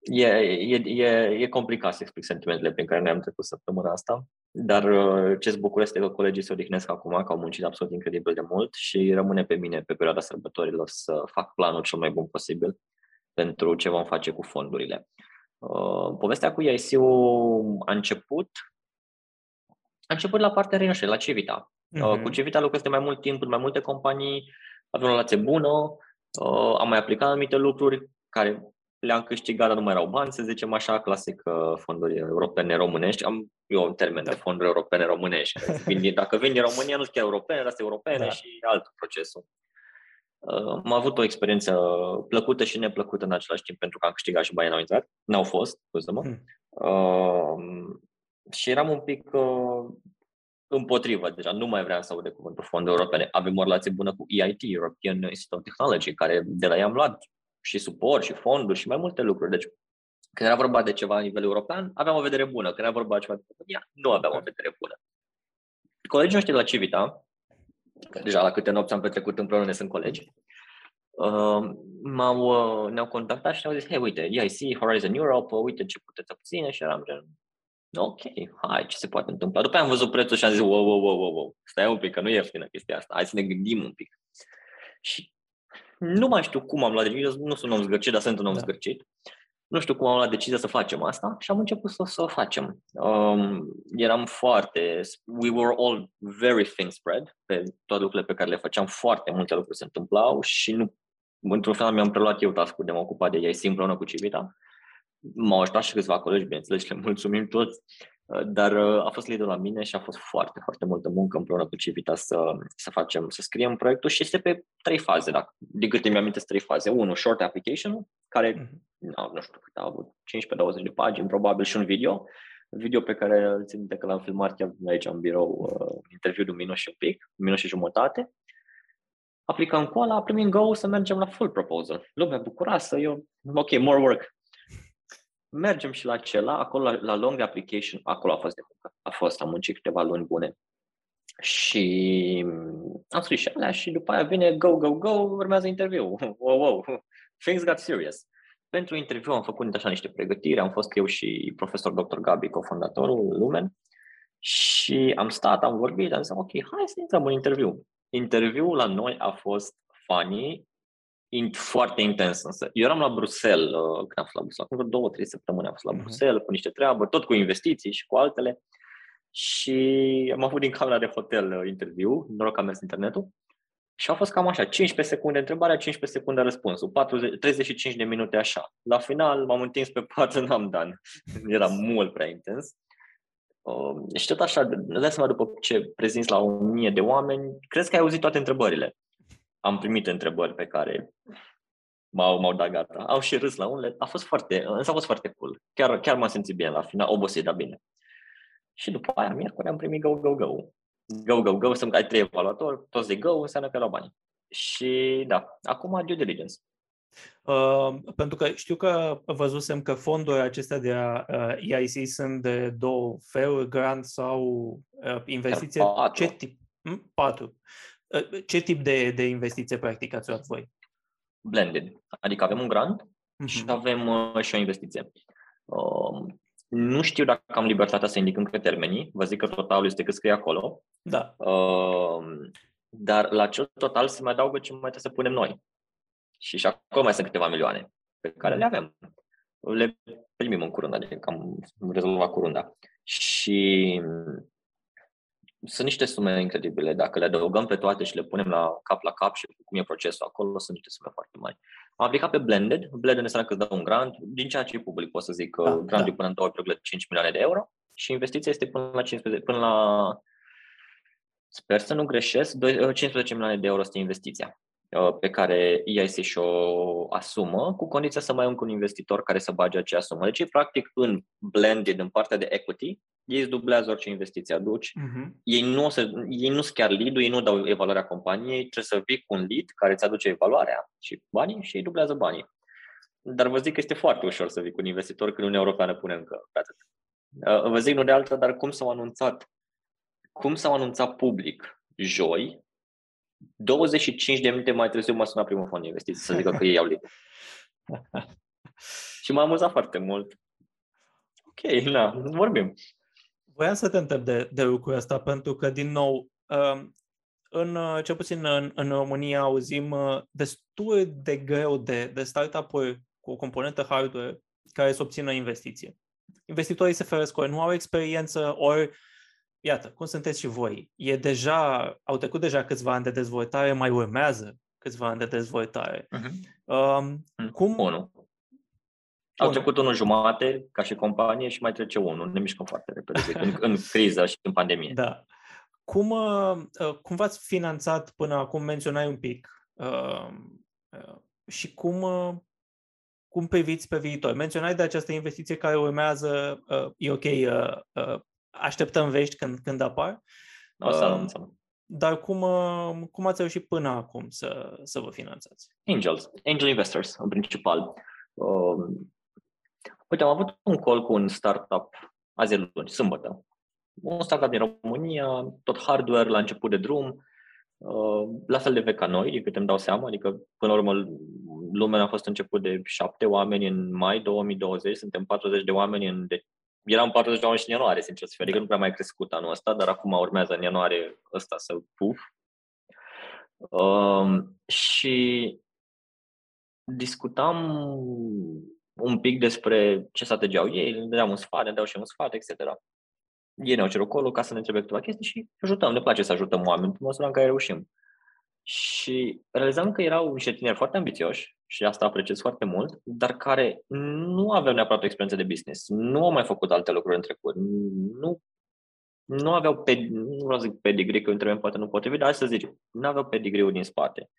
e, e, e, e complicat să explic sentimentele prin care ne-am trecut săptămâna asta, dar uh, ce-ți bucur este că colegii se odihnesc acum, că au muncit absolut incredibil de mult și rămâne pe mine pe perioada sărbătorilor să fac planul cel mai bun posibil pentru ce vom face cu fondurile. Uh, povestea cu IIC-ul a început a început la partea noștri, la Civita. Uh-huh. Cu Civita lucrez de mai mult timp în mai multe companii, avem o relație bună, uh, am mai aplicat anumite lucruri care le-am câștigat, dar nu mai erau bani, să zicem așa, clasic uh, fonduri europene românești. Am eu un termen da. de fonduri europene românești. Vin, dacă vin din România, nu sunt chiar europene, dar sunt europene da. și alt procesul. Uh, am avut o experiență plăcută și neplăcută în același timp, pentru că am câștigat și banii n-au intrat. N-au fost, scuză-mă. Hmm. Uh, și eram un pic uh, împotrivă, deja nu mai vreau să aud de cuvântul fonduri europene. Avem o relație bună cu EIT, European Institute of Technology, care de la ei am luat și suport și fonduri și mai multe lucruri. Deci, când era vorba de ceva la nivel european, aveam o vedere bună. Când era vorba de ceva de România, nu aveam o vedere bună. Colegii noștri de la Civita, deja la câte nopți am petrecut împreună, ne sunt colegi, uh, m-au, uh, ne-au contactat și ne-au zis, hei, uite, EIC, Horizon Europe, uite ce puteți obține și eram gen, ok, hai, ce se poate întâmpla? După aia am văzut prețul și am zis, wow, wow, wow, wow, wow, stai un pic, că nu e ieftină chestia asta, hai să ne gândim un pic. Și nu mai știu cum am luat decizia, nu sunt un om zgârcit, dar sunt un om da. zgârcit. Nu știu cum am luat decizia să facem asta și am început să, să o facem. Um, eram foarte, we were all very thin spread pe toate lucrurile pe care le făceam, foarte multe lucruri se întâmplau și nu, într-un fel mi-am preluat eu task de m-a ocupat de ei împreună cu Civita M-au ajutat și câțiva colegi, bineînțeles, și le mulțumim toți, uh, dar uh, a fost lider la mine și a fost foarte, foarte multă muncă împreună cu Civita să, să facem, să scriem proiectul și este pe trei faze, dacă, de câte mi-am trei faze. Unu, short application, care, mm-hmm. nu știu, a avut 15-20 de pagini, probabil și un video, video pe care îl țin minte că l-am filmat chiar aici în birou, uh, interviu de un minut și un pic, un minut și jumătate. Aplicăm cu ăla, primim go să mergem la full proposal. Lumea bucuroasă, eu, ok, more work, mergem și la acela, acolo la, la long application, acolo a fost de muncă. A fost, am muncit câteva luni bune. Și am scris și alea și după aia vine go, go, go, urmează interviu. Wow, wow, things got serious. Pentru interviu am făcut așa niște pregătiri, am fost eu și profesor dr. Gabi, cofondatorul Lumen, și am stat, am vorbit, am zis, ok, hai să intrăm în interviu. Interviul la noi a fost funny, foarte intens însă. Eu eram la Bruxelles, uh, când am fost la Bruxelles, acum vreo două, trei săptămâni am fost la uh-huh. Bruxelles cu niște treabă, tot cu investiții și cu altele. Și am avut din camera de hotel uh, interviu, noroc că a mers internetul. Și a fost cam așa, 15 secunde întrebarea, 15 secunde răspunsul, 40, 35 de minute așa. La final m-am întins pe pat, n-am dan. Era mult prea intens. Uh, și tot așa, dai seama după ce prezinți la o mie de oameni, crezi că ai auzit toate întrebările am primit întrebări pe care m-au, m-au dat gata. Au și râs la unele. A fost foarte, însă a fost foarte cool. Chiar, chiar m-am simțit bine la final, obosit, dar bine. Și după aia, miercuri, am primit go, go, go. Go, go, go, să ai trei evaluatori, toți de go, înseamnă că la bani. Și da, acum due diligence. Uh, pentru că știu că văzusem că fondurile acestea de uh, EIC sunt de două feluri, grant sau uh, investiție. Patru. Ce tip? Hmm? Patru. Uh, ce tip de, de investiție practic ați luat voi? Blended. Adică avem un grant Mhm. și avem uh, și o investiție. Uh, nu știu dacă am libertatea să indic încă termenii, vă zic că totalul este cât scrie acolo, Da. uh, dar la acel total se mai adaugă ce mai trebuie să punem noi. Și și acolo mai sunt câteva milioane pe care le avem. Le primim în curând, adică am rezolvat curând. Și sunt niște sume incredibile. Dacă le adăugăm pe toate și le punem la cap la cap și cum e procesul acolo, sunt niște sume foarte mari. Am aplicat pe Blended. Blended înseamnă că îți dă un grant. Din ceea ce e public pot să zic că Da, grantul da. e până în 2,5 milioane de euro și investiția este până la 15, până la sper să nu greșesc, doi- 15 milioane de euro este investiția uh, pe care EIC și-o asumă, cu condiția să mai ai încă un investitor care să bage acea sumă. Deci, practic, în blended, în partea de equity, ei îți dublează orice investiție aduci. Mhm. Ei nu, o să, ei nu sunt chiar lead ei nu dau evaluarea companiei, trebuie să vii cu un lead care îți aduce evaluarea și banii și ei dublează banii. Dar vă zic că este foarte ușor să vii cu un investitor când Uniunea Europeană pune încă pe atât. Uh, Vă zic nu de altă, dar cum s-au anunțat cum s-au anunțat public joi, 25 de minute mai târziu m-a sunat primul fond de investiții să zică că ei au lead. Și m-a amuzat foarte mult. Ok, na, vorbim. Voiam să te întreb de, de lucrul ăsta, pentru că, din nou, um, în, uh, cel puțin în, în România auzim uh, destul de greu de, de startup-uri cu o componentă hardware care să obțină investiție. Investitorii se feresc ori nu au experiență, ori, iată, cum sunteți și voi, e deja, au trecut deja câțiva ani de dezvoltare, mai urmează câțiva ani de dezvoltare. Um, cum, Unu. Au Unu. trecut unul jumate ca și companie și mai trece unul. Ne mișcăm foarte repede, zic, în, în criză și în pandemie. Da. Cum, uh, uh, cum v-ați finanțat până acum? Menționai un pic. Uh, uh, și cum, uh, cum priviți pe viitor? Menționai de această investiție care urmează. Uh, e ok, uh, uh, așteptăm vești când, când apar. O să Um, anunțăm. Dar cum, uh, cum ați reușit până acum să, să vă finanțați? Angels, angel investors, în principal. Um, uite, am avut un call cu un startup azi e luni, sâmbătă. Un startup din România, tot hardware la început de drum, uh, la fel de vechi ca noi, din câte îmi dau seama, adică până la urmă lumea a fost început de șapte oameni în mai 2020, suntem 40 de oameni în de- Eram 40 de oameni și în ianuarie, sincer să fiu, adică nu prea mai crescut anul ăsta, dar acum urmează în ianuarie ăsta să puf. Um, și discutam un pic despre ce strategie au ei, le dădeam un sfat, ne dau și un sfat, etc. Ei ne-au cerut acolo ca să ne întrebe câteva chestii și ajutăm, ne place să ajutăm oameni în măsura în care reușim. Și realizam că erau niște tineri foarte ambițioși și asta apreciez foarte mult, dar care nu aveau neapărat o experiență de business, nu au mai făcut alte lucruri în trecut, nu, nu aveau, pe, nu vreau să zic pedigree, că întrebăm poate nu potrivit, dar hai să zicem, nu aveau pedigree din spate.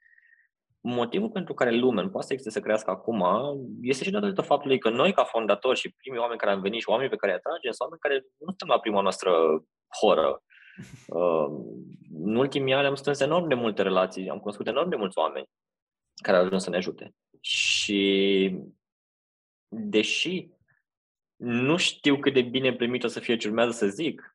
Motivul pentru care Lumen poate să existe să crească acum este și datorită faptului că noi, ca fondatori și primii oameni care am venit și oamenii pe care îi atragem, sunt oameni care nu suntem la prima noastră horă. Uh, în ultimii ani am strâns enorm de multe relații, am cunoscut enorm de mulți oameni care au ajuns să ne ajute. Și deși nu știu cât de bine primit o să fie ce urmează să zic,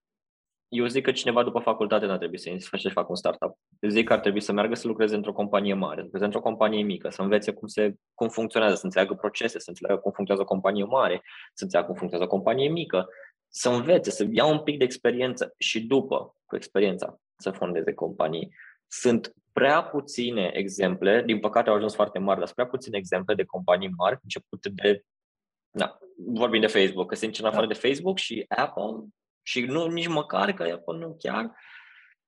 eu zic că cineva după facultate n-ar trebui să face să facă un startup. Zic că ar trebui să meargă să lucreze într-o companie mare, să lucreze într-o companie mică, să învețe cum, se, cum funcționează, să înțeleagă procese, să înțeleagă cum funcționează o companie mare, să înțeleagă cum funcționează o companie mică, să învețe, să ia un pic de experiență și după, cu experiența, să fondeze companii. Sunt prea puține exemple, din păcate au ajuns foarte mari, dar sunt prea puține exemple de companii mari începute de, na, vorbim de Facebook, că sunt în afară de Facebook și Apple și nu nici măcar că Apple nu chiar,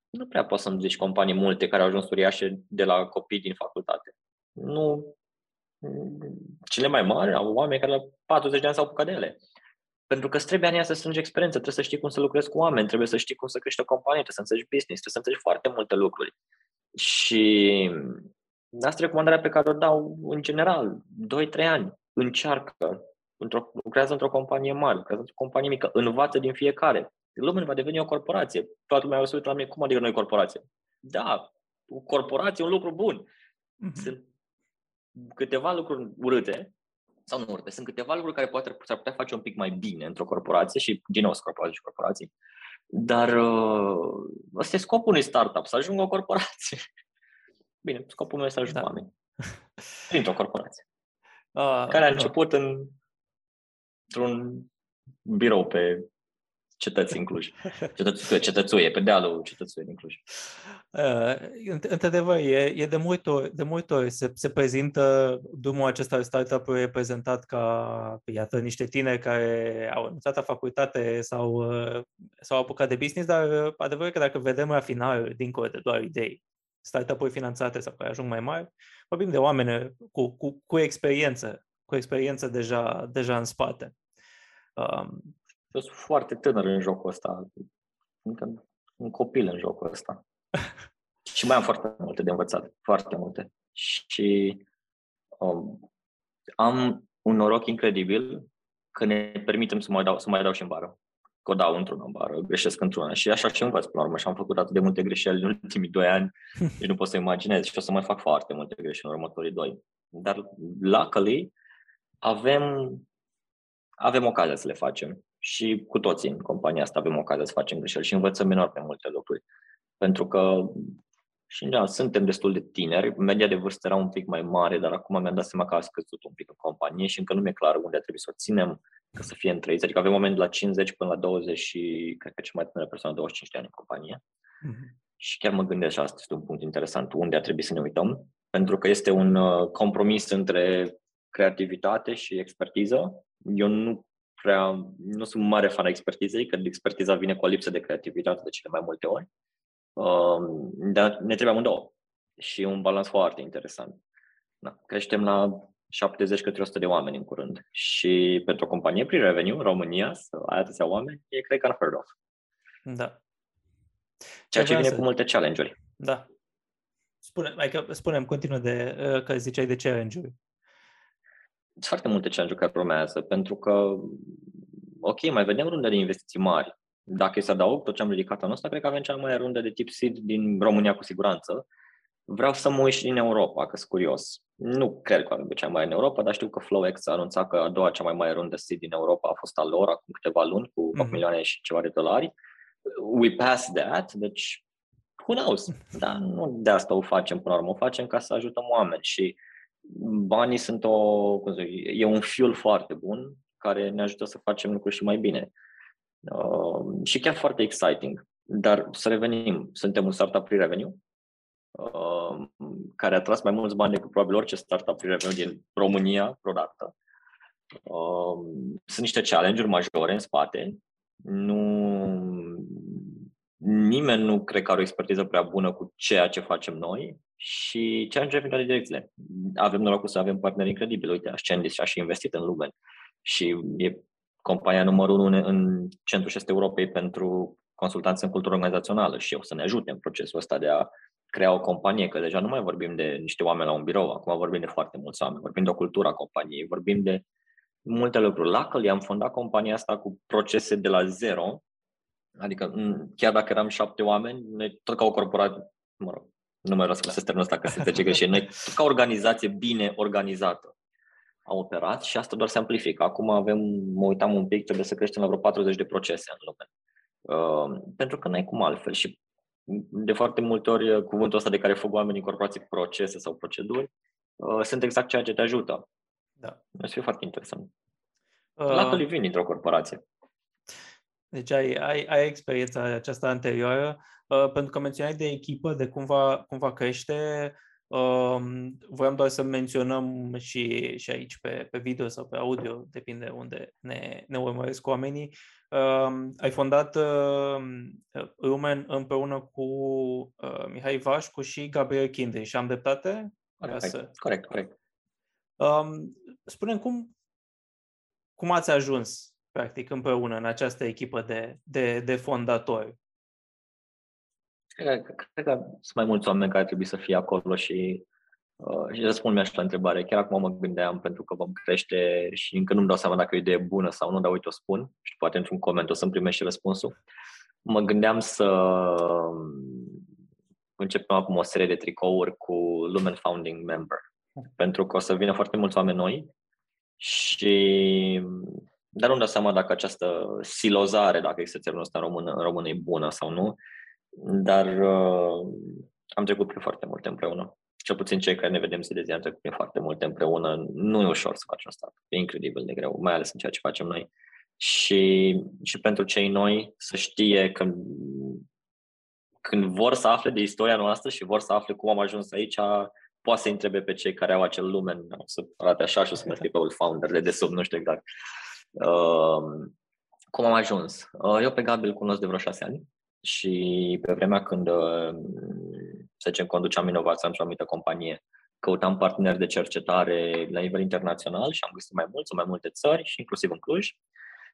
nu prea poți să-mi zici companii multe care au ajuns uriașe de la copii din facultate. Nu, cele mai mari au oameni care la 40 de ani s-au apucat de ele. Pentru că îți trebuie anii să strângi experiență, trebuie să știi cum să lucrezi cu oameni, trebuie să știi cum să crești o companie, trebuie să înțelegi business, trebuie să înțelegi foarte multe lucruri. Și asta e recomandarea pe care o dau în general, 2-3 ani. Încearcă, într-o, lucrează într-o companie mare, lucrează într-o companie mică, învață din fiecare. Lumea va deveni o corporație. Toată lumea o să uită la mine, cum adică noi corporație? Da, o corporație e un lucru bun. Mhm. Sunt câteva lucruri urâte, sau nu urâte, sunt câteva lucruri care poate s-ar putea face un pic mai bine într-o corporație și, din nou, corporații și corporații, dar uh, ăsta e scopul unui startup, să ajungă o corporație. Bine, scopul meu este să ajung da. oameni. Printr-o corporație. Uh, care a început în, într-un birou pe cetăți în Cluj. Cetățuie, cetățuie, pe dealul cetățuie din Cluj. Uh, într-adevăr, e, e de multe ori, de multe ori se, se prezintă drumul acesta al startup e prezentat ca, iată, niște tineri care au învățat la facultate sau uh, s-au apucat de business, dar uh, adevărul e că dacă vedem la final, dincolo de doar idei, startup-uri finanțate sau care ajung mai mari, vorbim de oameni cu, cu, cu experiență, cu experiență deja, deja în spate. Um, eu sunt foarte tânăr în jocul ăsta. Încă un copil în jocul ăsta. și mai am foarte multe de învățat. Foarte multe. Și um, am un noroc incredibil că ne permitem să mai dau, să mai dau și în bară. Că o dau într-una în bară, greșesc într-una. Și așa și învăț până la urmă. Și am făcut atât de multe greșeli în ultimii doi ani. și nu pot să imaginez. Și o să mai fac foarte multe greșeli în următorii doi. Dar, luckily, avem, avem ocazia să le facem și cu toții în compania asta avem ocazia să facem greșeli și învățăm enorm de multe lucruri. Pentru că și în suntem destul de tineri, media de vârstă era un pic mai mare, dar acum mi-am dat seama că a scăzut un pic în companie și încă nu mi-e clar unde trebuie să o ținem ca să fie în 30. Adică avem oameni de la 50 până la 20 și cred că cea mai tânără persoană 25 de ani în companie. Mm-hmm. Și chiar mă gândesc și asta este un punct interesant, unde ar trebui să ne uităm, pentru că este un uh, compromis între creativitate și expertiză. Eu nu prea, nu sunt mare fan a expertizei, că expertiza vine cu o lipsă de creativitate de cele mai multe ori. Uh, dar ne trebuie amândouă și un balans foarte interesant. Da, creștem la 70 către 100 de oameni în curând și pentru o companie prin revenue în România să ai atâția oameni e cred că unheard of. Da. Ceea ce vine să... cu multe challenge-uri. Da. Spune, adică, spunem, continuă de, uh, că ziceai de challenge-uri sunt foarte multe challenge care urmează, pentru că, ok, mai vedem runde de investiții mari. Dacă e să adaug tot ce am ridicat anul ăsta, cred că avem cea mai mare rundă de tip seed din România cu siguranță. Vreau să mă uit și din Europa, că sunt curios. Nu cred că avem cea mai mare în Europa, dar știu că FlowX a anunțat că a doua cea mai mare rundă seed din Europa a fost a lor acum câteva luni cu 8 mm-hmm. milioane și ceva de dolari. We passed that, deci who knows? Dar nu de asta o facem până la urmă, o facem ca să ajutăm oameni și banii sunt o, cum zic, e un fuel foarte bun care ne ajută să facem lucruri și mai bine. Uh, și chiar foarte exciting. Dar să revenim, suntem un startup pre-revenue uh, care a tras mai mulți bani decât probabil orice startup pre-revenue din România vreodată. Uh, sunt niște challenge-uri majore în spate. Nu, nimeni nu cred că are o expertiză prea bună cu ceea ce facem noi și ce în toate direcțiile. Avem norocul să avem parteneri incredibili. Uite, Ascendis și-a și investit în Lumen și e compania numărul unu în centrul și este Europei pentru consultanță în cultură organizațională și eu să ne ajute în procesul ăsta de a crea o companie, că deja nu mai vorbim de niște oameni la un birou, acum vorbim de foarte mulți oameni, vorbim de o cultură a companiei, vorbim de multe lucruri. Luckily am fondat compania asta cu procese de la zero, adică chiar dacă eram șapte oameni, noi tot ca o corporație, mă rog, nu mai vreau să folosesc termenul ăsta că se înțelege greșit. Noi, ca organizație bine organizată, a operat și asta doar se amplifică. Acum avem, mă uitam un pic, trebuie să creștem la vreo 40 de procese în lume. Uh, pentru că n-ai cum altfel și de foarte multe ori cuvântul ăsta de care fug oamenii în corporații procese sau proceduri uh, sunt exact ceea ce te ajută. Da. O să fie foarte interesant. Uh... La vin dintr-o corporație. Deci ai, ai, ai experiența aceasta anterioară, uh, pentru că menționai de echipă, de cum va, cum va crește. Uh, voiam doar să menționăm și, și aici pe, pe video sau pe audio, depinde unde ne, ne urmăresc oamenii. Uh, ai fondat uh, Lumen împreună cu uh, Mihai Vașcu și Gabriel Chindri și am dreptate? Corect, să... corect. corect. Um, spune cum, cum ați ajuns practic, împreună în această echipă de, de, de fondatori? Cred că, cred că sunt mai mulți oameni care trebuie să fie acolo și, uh, și răspund mi-aș la întrebare. Chiar acum mă gândeam pentru că vom crește și încă nu-mi dau seama dacă e o idee bună sau nu, dar uite o spun și poate într-un coment o să-mi primești și răspunsul. Mă gândeam să um, începem acum o serie de tricouri cu Lumen Founding Member pentru că o să vină foarte mulți oameni noi și dar nu-mi dau seama dacă această silozare, dacă există termenul ăsta în română, în română e bună sau nu, dar uh, am trecut prin foarte multe împreună. Cel puțin cei care ne vedem zi de zi am trecut prin foarte multe împreună. Nu e ușor să faci un start. E incredibil de greu, mai ales în ceea ce facem noi. Și, și pentru cei noi să știe că când vor să afle de istoria noastră și vor să afle cum am ajuns aici, poate să întrebe pe cei care au acel lumen, o să arate așa și o să mă scrie pe founder de sub, nu știu exact. Uh, cum am ajuns? Uh, eu pe Gabi îl cunosc de vreo șase ani și pe vremea când, uh, să zicem, conduceam inovația într-o anumită companie, căutam parteneri de cercetare la nivel internațional și am găsit mai mulți, în mai multe țări și inclusiv în Cluj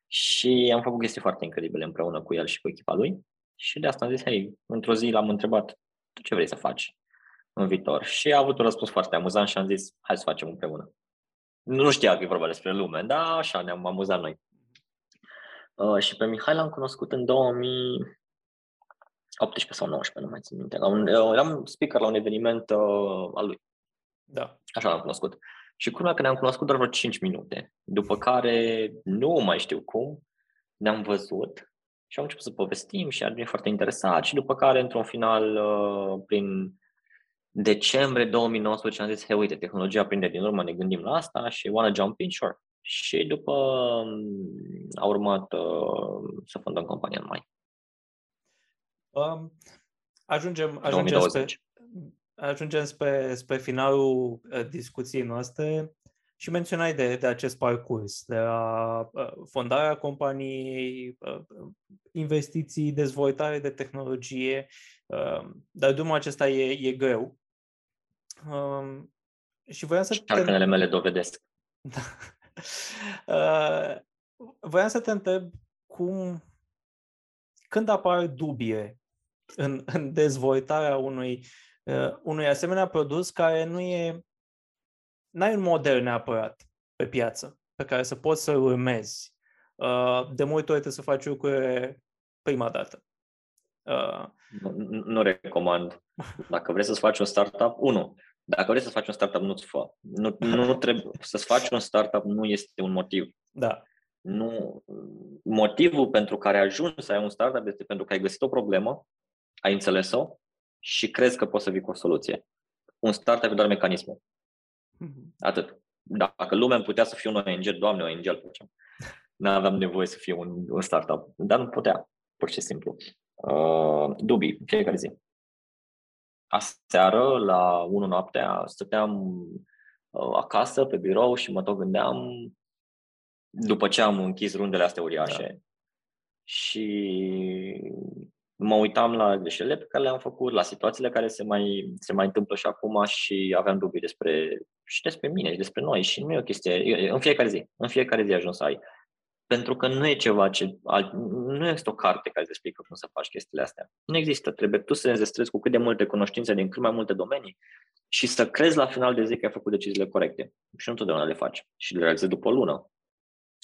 și am făcut chestii foarte incredibile împreună cu el și cu echipa lui și de asta am zis, hei, într-o zi l-am întrebat, tu ce vrei să faci în viitor? Și a avut un răspuns foarte amuzant și am zis, hai să facem împreună. Nu știa că e vorba despre lume, dar așa ne-am amuzat noi. Uh, și pe Mihai l-am cunoscut în 2018 sau 19, nu mai țin minte. La un, uh, eram speaker la un eveniment uh, al lui. Da. Așa l-am cunoscut. Și cum că ne-am cunoscut doar vreo 5 minute, după care nu mai știu cum, ne-am văzut și am început să povestim și a devenit foarte interesat și după care, într-un final, uh, prin decembrie 2019 am zis, hei, uite, tehnologia prinde din urmă, ne gândim la asta și wanna jump in, sure. Și după um, a urmat uh, să fundăm compania în mai. Um, ajungem, ajungem, spre, ajungem spre, spre finalul uh, discuției noastre și menționai de, de acest parcurs, de la uh, fondarea companiei, uh, investiții, dezvoltare de tehnologie, uh, dar drumul acesta e, e greu. Um, și voiam să... Șarcănele te... mele dovedesc. uh, voiam să te întreb cum, când apar dubie în, în dezvoltarea unui, uh, unui asemenea produs care nu e, n-ai un model neapărat pe piață pe care să poți să urmezi. Uh, de multe ori trebuie să faci lucruri prima dată. Uh, nu, nu recomand. Dacă vrei să-ți faci un startup, unu, dacă vrei să faci un startup, nu-ți fă. Nu, nu trebuie, să-ți faci un startup nu este un motiv. Da. Nu, motivul pentru care ajungi să ai un startup este pentru că ai găsit o problemă, ai înțeles-o și crezi că poți să vii cu o soluție. Un startup e doar mecanismul. Mhm. Atât. Dacă lumea putea să fie un ONG, doamne, ONG îl făceam. Nu aveam nevoie să fie un, un startup, dar nu putea, pur și simplu. Uh, dubii, fiecare zi. Aseară, la 1 noaptea, stăteam uh, acasă, pe birou și mă tot gândeam, după ce am închis rundele astea uriașe, da. și mă uitam la greșelile pe care le-am făcut, la situațiile care se mai, se mai întâmplă și acum și aveam dubii despre, și despre mine și despre noi și nu e o chestie, în fiecare zi, în fiecare zi ajung să ai pentru că nu e ceva ce, nu este o carte care îți explică cum să faci chestiile astea. Nu există. Trebuie tu să înzestrezi cu cât de multe cunoștințe din cât mai multe domenii și să crezi la final de zi că ai făcut deciziile corecte. Și nu întotdeauna le faci. Și le realizezi după o lună.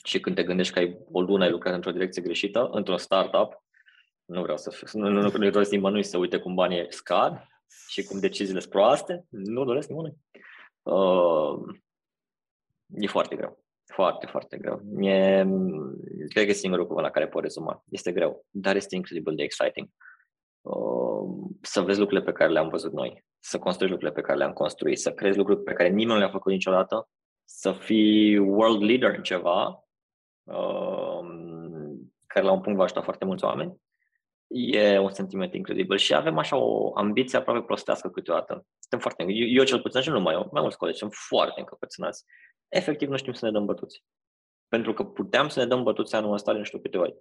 Și când te gândești că ai o lună ai lucrat într-o direcție greșită, într-un startup, nu vreau să fiu, nu, nu, nu, nu doresc nimănui să uite cum banii scad și cum deciziile sunt proaste, nu doresc nimănui. Uh, e foarte greu. Foarte, foarte greu. Mie, cred că e singurul cuvânt la care pot rezuma. Este greu, dar este incredibil de exciting. Uh, să vezi lucrurile pe care le-am văzut noi, să construiești lucrurile pe care le-am construit, să crezi lucruri pe care nimeni nu le-a făcut niciodată, să fii world leader în ceva, uh, care la un punct va ajuta foarte mulți oameni, e un sentiment incredibil și avem așa o ambiție aproape prostească câteodată. Suntem foarte, eu, eu cel puțin, și nu mai, mai mulți colegi, sunt foarte încăpățânați efectiv nu știm să ne dăm bătuți. Pentru că puteam să ne dăm bătuți anul ăsta de nu știu câte ori.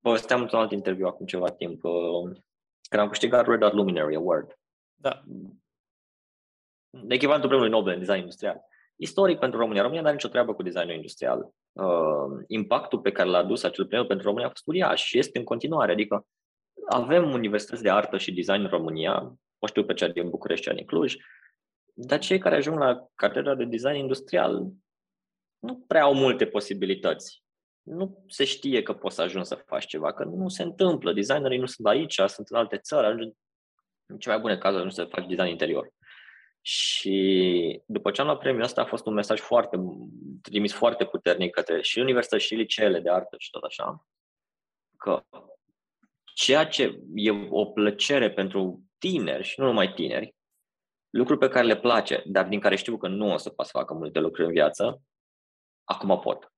Povesteam într-un alt interviu acum ceva timp, uh, când am câștigat Red Dot Luminary Award. Da. Echivalentul premiului Nobel în design industrial. Istoric pentru România. România nu are nicio treabă cu designul industrial. Uh, impactul pe care l-a adus acel premiu pentru România a fost uriaș și este în continuare. Adică avem universități de artă și design în România, o știu pe cea din București, cea din Cluj, dar cei care ajung la catedra de design industrial nu prea au multe posibilități. Nu se știe că poți să ajungi să faci ceva, că nu se întâmplă. Designerii nu sunt aici, sunt în alte țări. Ajungi, în cele mai bune cazuri ajungi să faci design interior. Și după ce am luat premiul ăsta a fost un mesaj foarte, trimis foarte puternic către și universități și liceele de artă și tot așa, că ceea ce e o plăcere pentru tineri și nu numai tineri, lucruri pe care le place, dar din care știu că nu o să pot să facă multe lucruri în viață, acum pot.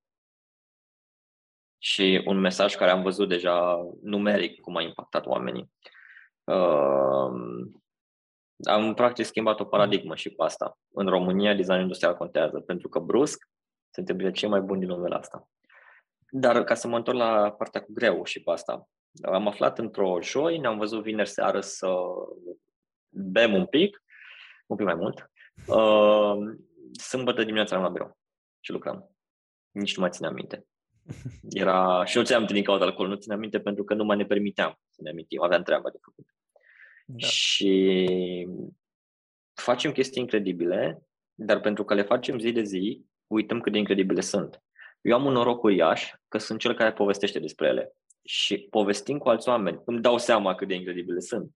Și un mesaj care am văzut deja numeric cum a impactat oamenii. Uh, am practic schimbat o paradigmă și cu asta. În România, design industrial contează, pentru că brusc suntem de cei mai buni din lumea asta. Dar ca să mă întorc la partea cu greu și cu asta, am aflat într-o joi, ne-am văzut vineri seară să bem un pic, un pic mai mult. Uh, sâmbătă dimineața am la birou și lucram. Nici nu mai țineam minte. Era, și eu ți-am din cauza alcool, nu țineam minte pentru că nu mai ne permiteam să ne amintim, aveam treaba de făcut. Da. Și facem chestii incredibile, dar pentru că le facem zi de zi, uităm cât de incredibile sunt. Eu am un noroc uriaș că sunt cel care povestește despre ele. Și povestind cu alți oameni, îmi dau seama cât de incredibile sunt.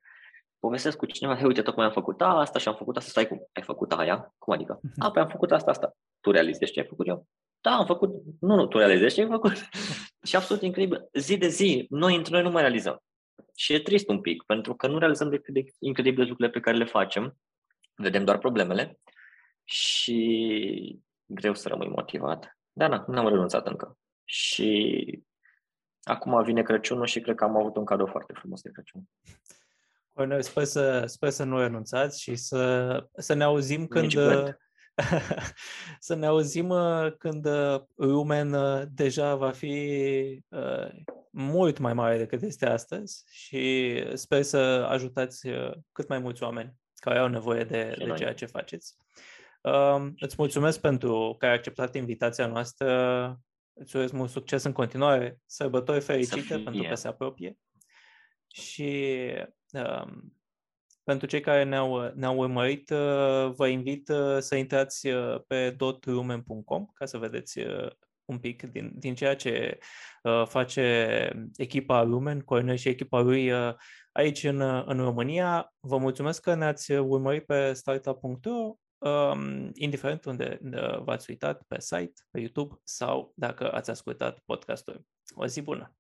Povestesc cu cineva, hei, uite, tocmai am făcut asta și am făcut asta. Stai cum? Ai făcut aia? Cum adică? A, păi am făcut asta, asta. Tu realizezi ce ai făcut eu? Da, am făcut. Nu, nu, tu realizezi ce ai făcut. și absolut incredibil. Zi de zi, noi între noi nu mai realizăm. Și e trist un pic, pentru că nu realizăm decât de incredibile lucrurile pe care le facem, vedem doar problemele și greu să rămâi motivat. Dar na, n-am renunțat încă. Și acum vine Crăciunul și cred că am avut un cadou foarte frumos de Crăciun. Păi noi sper să, sper să nu renunțați și să, să ne auzim când, să ne auzim uh, când Lumen uh, deja va fi uh, mult mai mare decât este astăzi și sper să ajutați cât mai mulți oameni care au nevoie de, de ceea ce faceți. Um, îți mulțumesc pentru că ai acceptat invitația noastră. Îți urez mult succes în continuare. Sărbători fericite pentru că se apropie. Și um, pentru cei care ne-au, ne-au urmărit, uh, vă invit uh, să intrați uh, pe dotrumen.com ca să vedeți un pic din, din ceea ce face echipa Lumen, Cornel și echipa lui aici în, în România. Vă mulțumesc că ne-ați urmărit pe startup.ro, um, indiferent unde v-ați uitat, pe site, pe YouTube sau dacă ați ascultat podcastul. O zi bună!